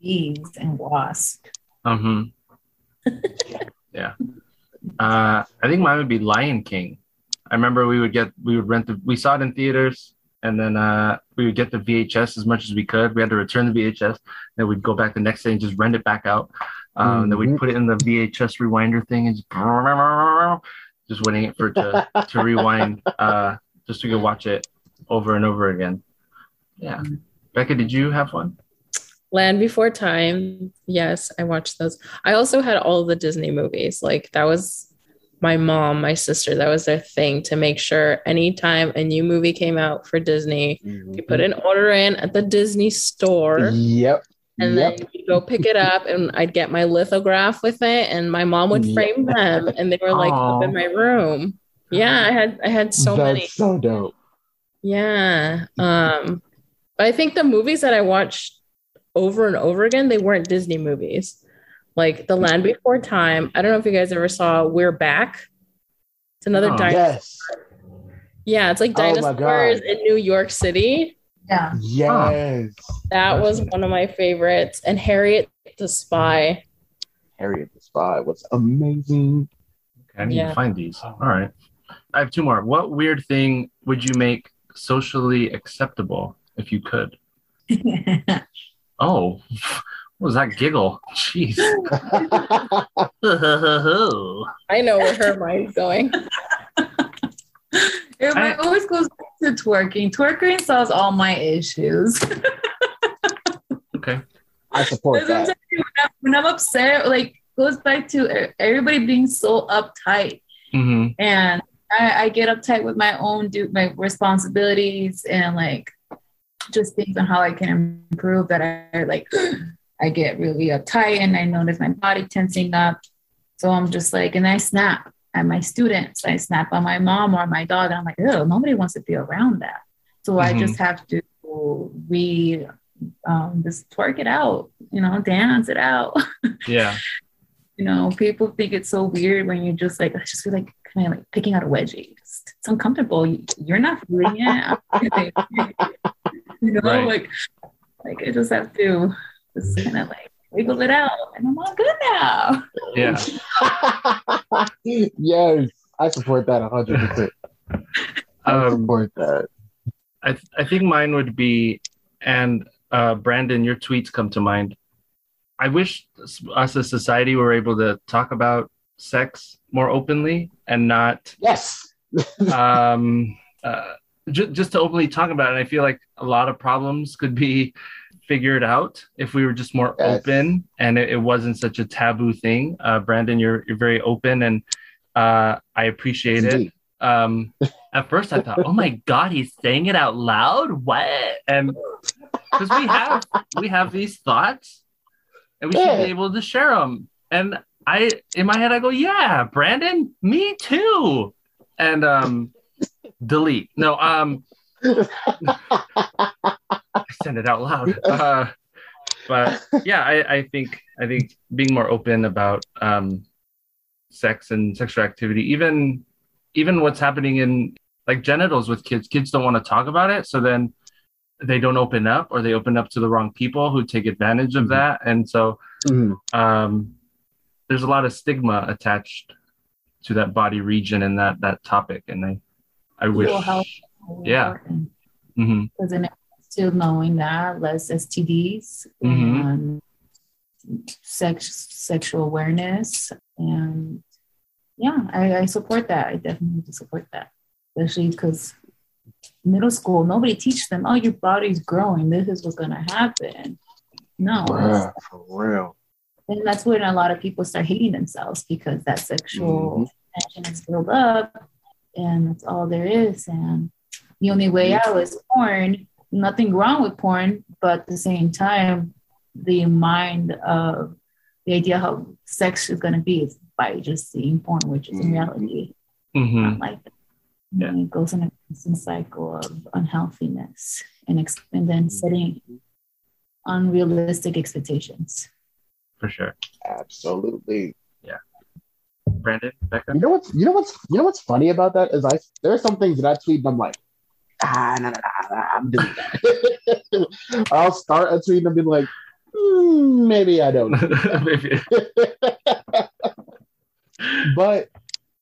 Bees and wasps. hmm yeah. Uh, I think mine would be Lion King. I remember we would get we would rent the we saw it in theaters and then uh, we would get the VHS as much as we could. We had to return the VHS, then we'd go back the next day and just rent it back out. Um, and Then we'd Mhm. put it in the VHS rewinder thing and just, just waiting for it to, to rewind, uh, just so we could watch it over and over again. Yeah, Becca, did you have one? Land Before Time. Yes, I watched those. I also had all the Disney movies. Like that was my mom, my sister. That was their thing to make sure anytime a new movie came out for Disney, you put an order in at the Disney store. Yep. and yep. then you go pick it up and I'd get my lithograph with it and my mom would Yeah. frame them and they were like Aw. up in my room. Yeah, I had I had so That's many. so dope. Yeah. Um but I think the movies that I watched over and over again, they weren't Disney movies. Like The Land Before Time. I don't know if you guys ever saw We're Back. It's another Oh. dinosaur. Yes. Yeah, it's like Oh dinosaurs God. in New York City. Yeah. Yes. That was one of my favorites. And Harriet the Spy. Harriet the Spy was amazing. I need Yeah. to find these. All right. I have two more. What weird thing would you make socially acceptable if you could? Oh, what was that giggle? Jeez. I know where her mind's going. It I- always goes back to twerking. Twerking solves all my issues. okay. I support Because that. you, when I'm, when I'm upset, like goes back to everybody being so uptight, hmm and I, I get uptight with my own do my responsibilities and like just things on how I can improve. That I like, I get really uptight, and I notice my body tensing up. So I'm just like, and I snap at my students. I snap on my mom or my dog. And I'm like, oh, nobody wants to be around that. So I Mhm. just have to re um, just twerk it out, you know, dance it out. Yeah. you know, people think it's so weird when you're just like, I just feel like kind of like picking out a wedgie. It's, it's uncomfortable. You're not feeling it. I'm feeling it. you know, Right. like, like I just have to just kind of like wiggle it out, and I'm all good now. Yeah. yes, I support that hundred percent. I Um, support that. I, th- I think mine would be, and uh, Brandon, your tweets come to mind. I wish us as society were able to talk about sex more openly and not Yes. um, uh, ju- just to openly talk about it. I feel like a lot of problems could be figured out if we were just more Yes. open and it, it wasn't such a taboo thing. Uh, Brandon, you're you're very open and uh, I appreciate it. Um, at first, I thought, "Oh my God, he's saying it out loud! What?" And because we have we have these thoughts, and we should be able to share them. And I, in my head, I go, "Yeah, Brandon, me too." And um, delete. No, um, I said it out loud. Uh, but yeah, I, I think I think being more open about um, sex and sexual activity, even even what's happening in like genitals with kids, kids don't want to talk about it, so then they don't open up, or they open up to the wrong people who take advantage of Mhm. that, and so Mhm. um, there's a lot of stigma attached to that body region and that that topic, and I I wish. Mental health is Yeah. important. hmm because then still knowing that less STDs Mhm. and sex sexual awareness and yeah, I, I support that. I definitely support that, especially because middle school nobody teaches them. Oh, your body's growing. This is what's gonna happen. No, Bruh, for real. and that's when a lot of people start hating themselves because that sexual tension is built up and that's all there is. And the only way out is porn. Nothing wrong with porn but at the same time the mind of the idea how sex is going to be is by just seeing porn which is in reality hmm not like that. Yeah. then it goes in a constant cycle of unhealthiness and, ex- and then setting unrealistic expectations. For sure, Absolutely. Brandon, Becca. You know what's you know what's you know what's funny about that is I there are some things that I tweet and I'm like, ah no no no, no I'm doing that. I'll start a tweet and be like, "Hmm, maybe I don't. Maybe. but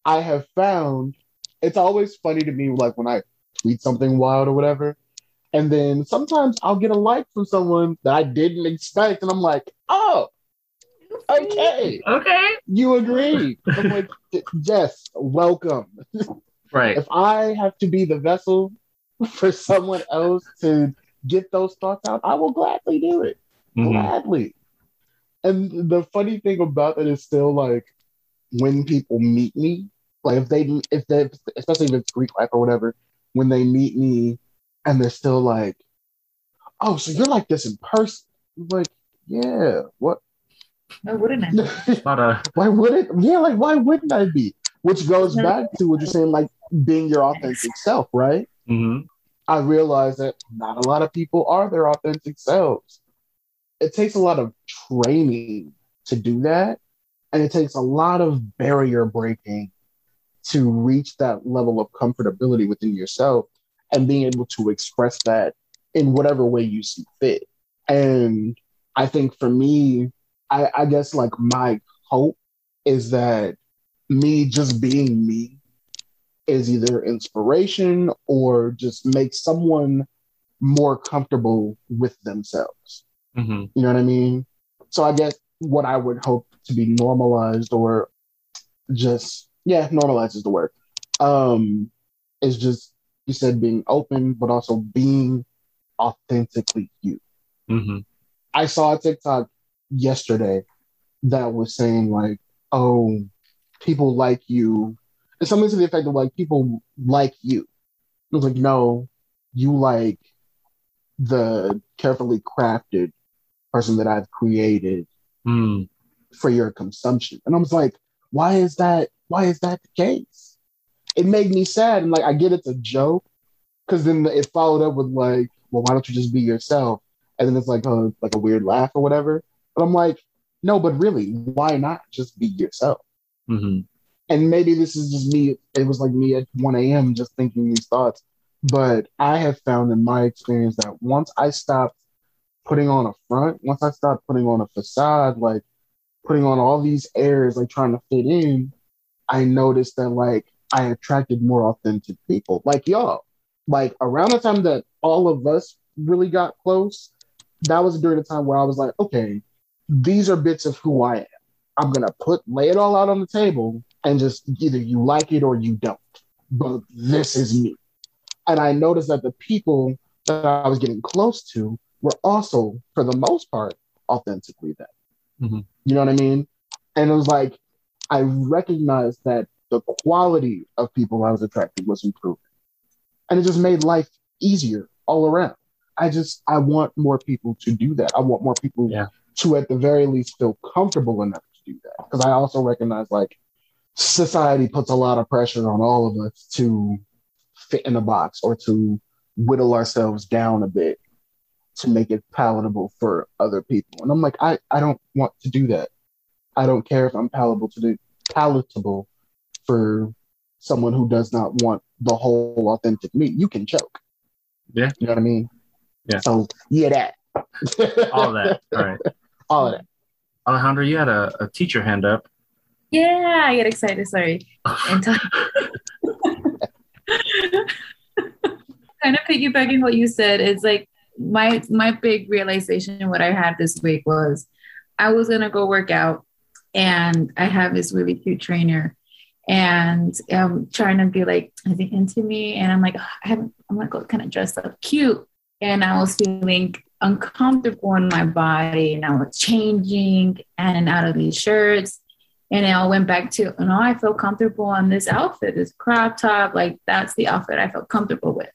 I have found it's always funny to me, like when I tweet something wild or whatever, and then sometimes I'll get a like from someone that I didn't expect, and I'm like, oh, okay, Okay. you agree. I'm like, yes, welcome. Right. If I have to be the vessel for someone else to get those thoughts out, I will gladly do it Mhm. gladly. And the funny thing about that is still like when people meet me, like if they if they especially if it's Greek life or whatever, when they meet me and they're still like, Oh, so you're like this in person. I'm like, yeah, what why wouldn't I? Not a. why would it yeah, like why wouldn't I be? Which goes back to what you're saying, like being your authentic self, right? mhm. I realize that not a lot of people are their authentic selves. It takes a lot of training to do that. And it takes a lot of barrier breaking to reach that level of comfortability within yourself and being able to express that in whatever way you see fit. And I think for me, I, I guess like my hope is that me just being me is either inspiration or just makes someone more comfortable with themselves. hmm You know what I mean? So I guess what I would hope to be normalized or just yeah, normalized is the word. Um is just you said being open, but also being authentically you. hmm I saw a TikTok yesterday that was saying like, oh, people like you. And something to the effect of like people like you. It was like, no, you like the carefully crafted person that I've created Mm. for your consumption. And I was like, why is that? Why is that the case? It made me sad. And like, I get it's a joke because then it followed up with like, well, why don't you just be yourself? And then it's like a like a weird laugh or whatever. But I'm like, no, but really, why not just be yourself? hmm And maybe this is just me. It was like me at 1 a.m. just thinking these thoughts. But I have found in my experience that once I stopped putting on a front, once I stopped putting on a facade, like putting on all these airs, like trying to fit in, I noticed that like I attracted more authentic people, like y'all. Like around the time that all of us really got close, that was during the time where I was like, okay, these are bits of who I am. I'm gonna put lay it all out on the table and just either you like it or you don't. But this is me. And I noticed that the people that I was getting close to were also, for the most part, authentically that. Mhm. You know what I mean? And it was like I recognized that the quality of people I was attracting was improving. And it just made life easier all around. I just I want more people to do that. I want more people Yeah. To at the very least feel comfortable enough to do that. Because I also recognize like society puts a lot of pressure on all of us to fit in a box or to whittle ourselves down a bit to make it palatable for other people. And I'm like, I, I don't want to do that. I don't care if I'm palatable to do palatable for someone who does not want the whole authentic me. You can choke. Yeah. You know what I mean? Yeah. So yeah, that. All that. All right. All of it. Alejandra, you had a, a teacher hand up. Yeah, I get excited. Sorry. Kind of piggybacking what you said, it's like my my big realization what I had this week was I was gonna go work out and I have this really cute trainer and I'm trying to be like is he into me and I'm like "Ugh, I haven't I'm gonna go kind of dressed up cute and I was feeling uncomfortable in my body and I was changing in and out of these shirts and I went back to, you know, I feel comfortable on this outfit, this crop top. Like that's the outfit I felt comfortable with.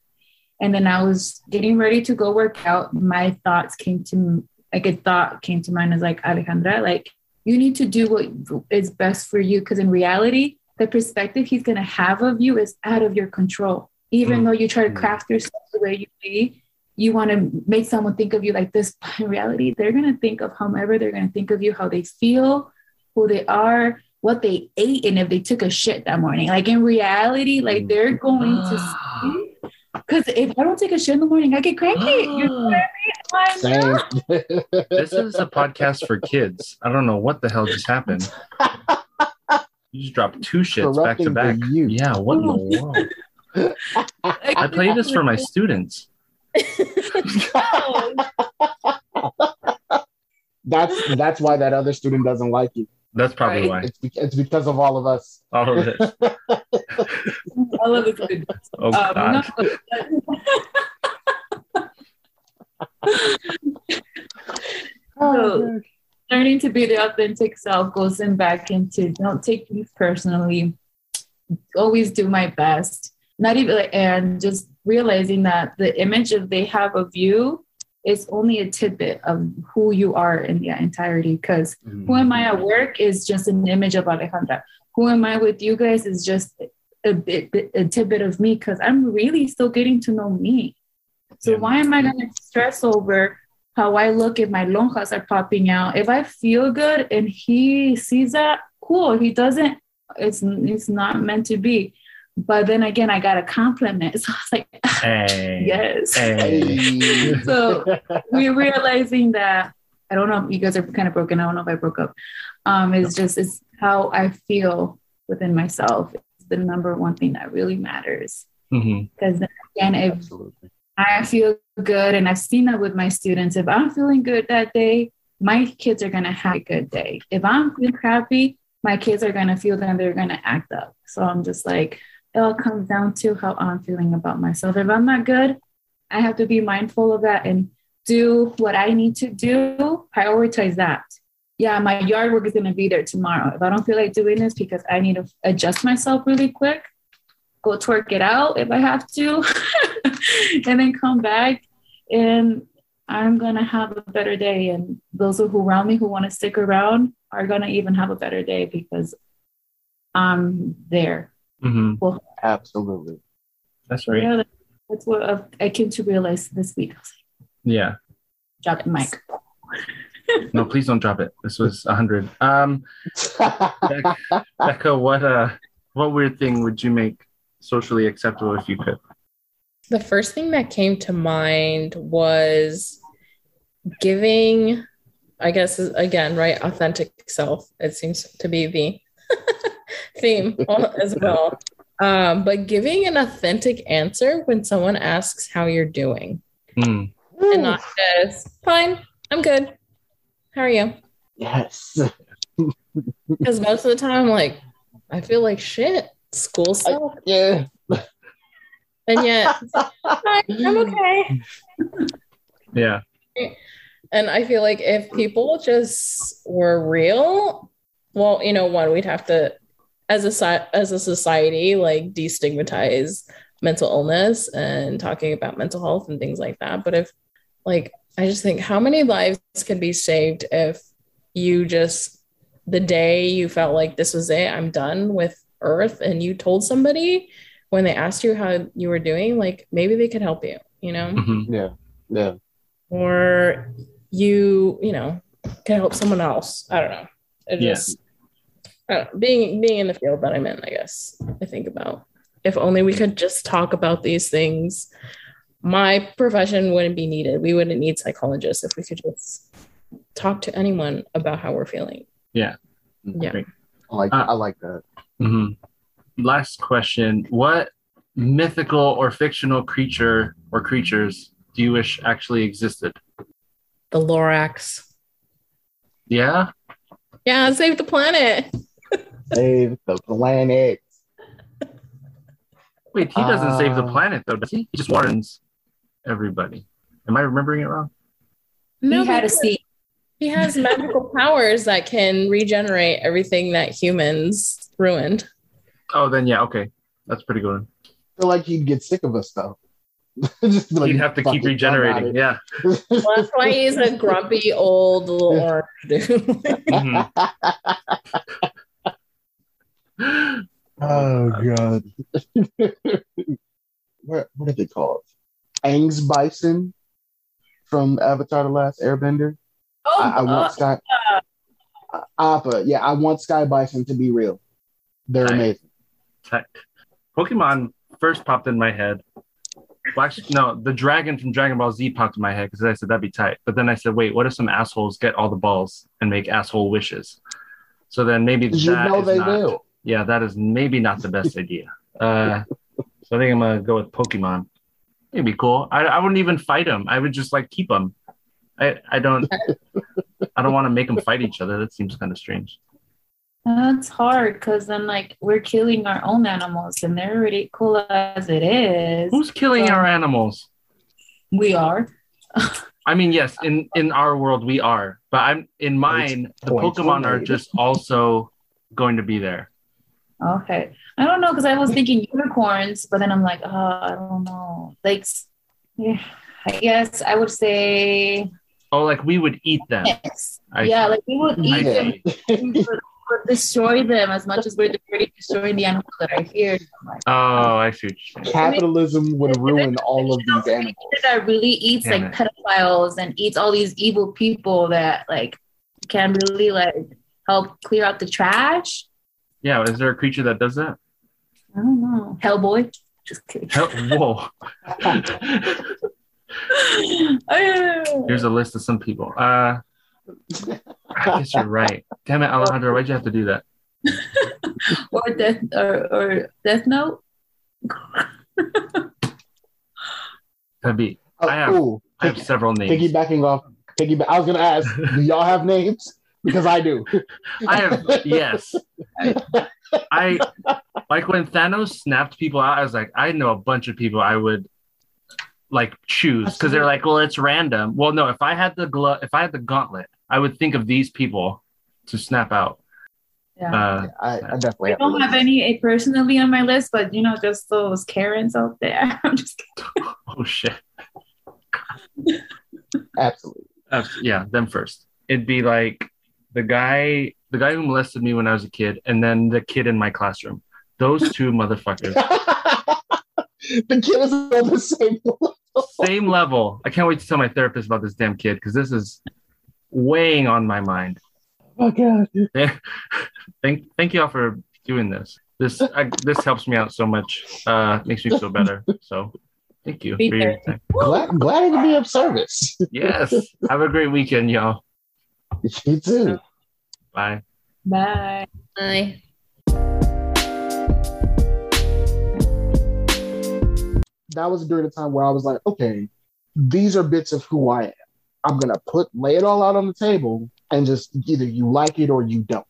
And then I was getting ready to go work out. My thoughts came to, like a thought came to mind as like, Alejandra, like you need to do what is best for you. Cause in reality, the perspective he's going to have of you is out of your control. Even Mm. though you try to Mm. craft yourself the way you be, you want to make someone think of you like this. But in reality, they're going to think of however they're going to think of you, how they feel, who they are, what they ate, and if they took a shit that morning. Like in reality, like they're going to see. Because if I don't take a shit in the morning, I get cranky. You know what I mean? Same. Ah! This is a podcast for kids. I don't know what the hell just happened. You just dropped two shits back to back. Yeah, what in the world? I play this for my students. that's that's why that other student doesn't like you. That's probably Right. why. It's, be- it's because of all of us. All of this. all of it's good. Oh Um, God. Oh, So- learning to be the authentic self goes in back into don't take things personally always do my best not even and just realizing that the image of they have of you is only a tidbit of who you are in the entirety because mm-hmm. who am I at work is just an image of Alejandra. Who am I with you guys is just a bit, bit- a tidbit of me because I'm really still getting to know me. So Yeah. why am I gonna stress over how I look if my lonjas are popping out? If I feel good and he sees that, cool. He doesn't, it's it's not meant to be. But then again, I got a compliment. So I was like, Hey. yes Hey. Hey. So- we're realizing that I don't know. You guys are kind of broken. I don't know if I broke up. Um, it's just it's how I feel within myself It's the number one thing that really matters. hmm Because then again, if Absolutely. I feel good, and I've seen that with my students, if I'm feeling good that day, my kids are gonna have a good day. If I'm feeling crappy, my kids are gonna feel that they're gonna act up. So I'm just like, it all comes down to how I'm feeling about myself. If I'm not good, I have to be mindful of that and do what I need to do, prioritize that. Yeah, my yard work is going to be there tomorrow. If I don't feel like doing this because I need to adjust myself really quick, go twerk it out if I have to, and then come back and I'm going to have a better day. And those who around me who want to stick around are going to even have a better day because I'm there. hmm Absolutely. That's right. Yeah, that's what I've- I came to realize this week. I Yeah. like, Drop the mic. No, please don't drop it. This was a hundred. Um, Becca, what uh, what weird thing would you make socially acceptable if you could? The first thing that came to mind was giving, I guess, again, right, authentic self. It seems to be the theme as well. Um, but giving an authentic answer when someone asks how you're doing Hmm. and not just, fine, I'm good. How are you? yes. Because most of the time, I'm like, I feel like shit. School stuff. Yeah. And yet, "Hi, I'm okay. Yeah. And I feel like if people just were real, well, you know, one, we'd have to, as a as a society, like destigmatize mental illness and talking about mental health and things like that. But if, like, I just think how many lives could be saved if you just the day you felt like this was it, I'm done with Earth, and you told somebody when they asked you how you were doing, like maybe they could help you, you know hmm Yeah. Yeah. or you you know can help someone else i don't know it Yeah. just I don't know, being being in the field that i'm in i guess i think about. If only we could just talk about these things my profession wouldn't be needed. We wouldn't need psychologists if we could just talk to anyone about how we're feeling. Yeah. I like Uh, I like that. hmm Last question: What mythical or fictional creature or creatures do you wish actually existed? the lorax. Yeah. yeah save the planet Save the planet. Wait, he doesn't save the Uh, planet though, does he? He just warns everybody. Am I remembering it wrong? no he had a seat. he has magical powers that can regenerate everything that humans ruined Oh, then yeah. Okay, that's pretty good. I feel like he'd get sick of us though. just like, You'd have to keep it, I got regenerating. Yeah. Well, that's why he's a grumpy old lord orange dude. Mhm. Oh god. what what are they called? Aang's bison from Avatar: The Last Airbender. Oh, I, I want Sky. Uh, Appa, yeah, I want Sky Bison to be real. They're Right. amazing. Tech. Pokemon first popped in my head. Well, actually, no, the dragon from Dragon Ball Z popped in my head because I said that'd be tight. But then I said, wait, what if some assholes get all the balls and make asshole wishes? So then maybe You that know is they not, do. Yeah, that is maybe not the best idea. Uh, so I think I'm gonna go with Pokemon. It'd be cool. I, I wouldn't even fight them. I would just like keep them. I I don't I don't want to make them fight each other. That seems kind of strange. That's hard because then, like, we're killing our own animals, and they're already cool as it is. Who's killing So- our animals? We are. I mean, yes, in in our world we are, but I'm in mine. The Pokemon are just also going to be there. Okay. I don't know because I was thinking unicorns, but then I'm like, oh, I don't know. Like, yeah, I guess I would say Oh, like we would eat them. yes. I yeah, see. like we would I eat them, see. or, or destroy them as much as we're already destroying the animals that are here. Like, oh, oh, I see what you're saying. Capitalism would ruin all of these animals. that really eats Damn like pedophiles and eats all these evil people that like can really like help clear out the trash. Yeah, is there a creature that does that? I don't know. Hellboy. Just kidding. Hell, whoa. Here's a list of some people. Uh, I guess you're right. Damn it, Alejandra, why'd you have to do that? or death or, or Death Note. Tabi, Oh, I have- ooh, I have pick- several names. piggybacking off. Piggyback. I was gonna ask, do y'all have names? Because I do. I have yes. I like when Thanos snapped people out. I was like, I know a bunch of people I would like choose because they're like, well, it's random. Well, no, if I had the glove, if I had the gauntlet, I would think of these people to snap out. Yeah. Uh, I, I definitely I don't have any eh, personally on my list, but you know, just those Karens out there. I'm just oh shit. absolutely. Uh, yeah, them first. It'd be like the guy, the guy who molested me when I was a kid, and then the kid in my classroom. Those two motherfuckers, the kid is on the same level. same level. I can't wait to tell my therapist about this damn kid because this is weighing on my mind. Oh god. thank thank you all for doing this. This I, this helps me out so much. Uh, makes me feel better. So thank you Be for your time. Glad, glad I could be of service. Yes. Have a great weekend, y'all. You too. Bye. bye. Bye. That was during the time where I was like, okay, these are bits of who I am. I'm gonna put lay it all out on the table and just either you like it or you don't.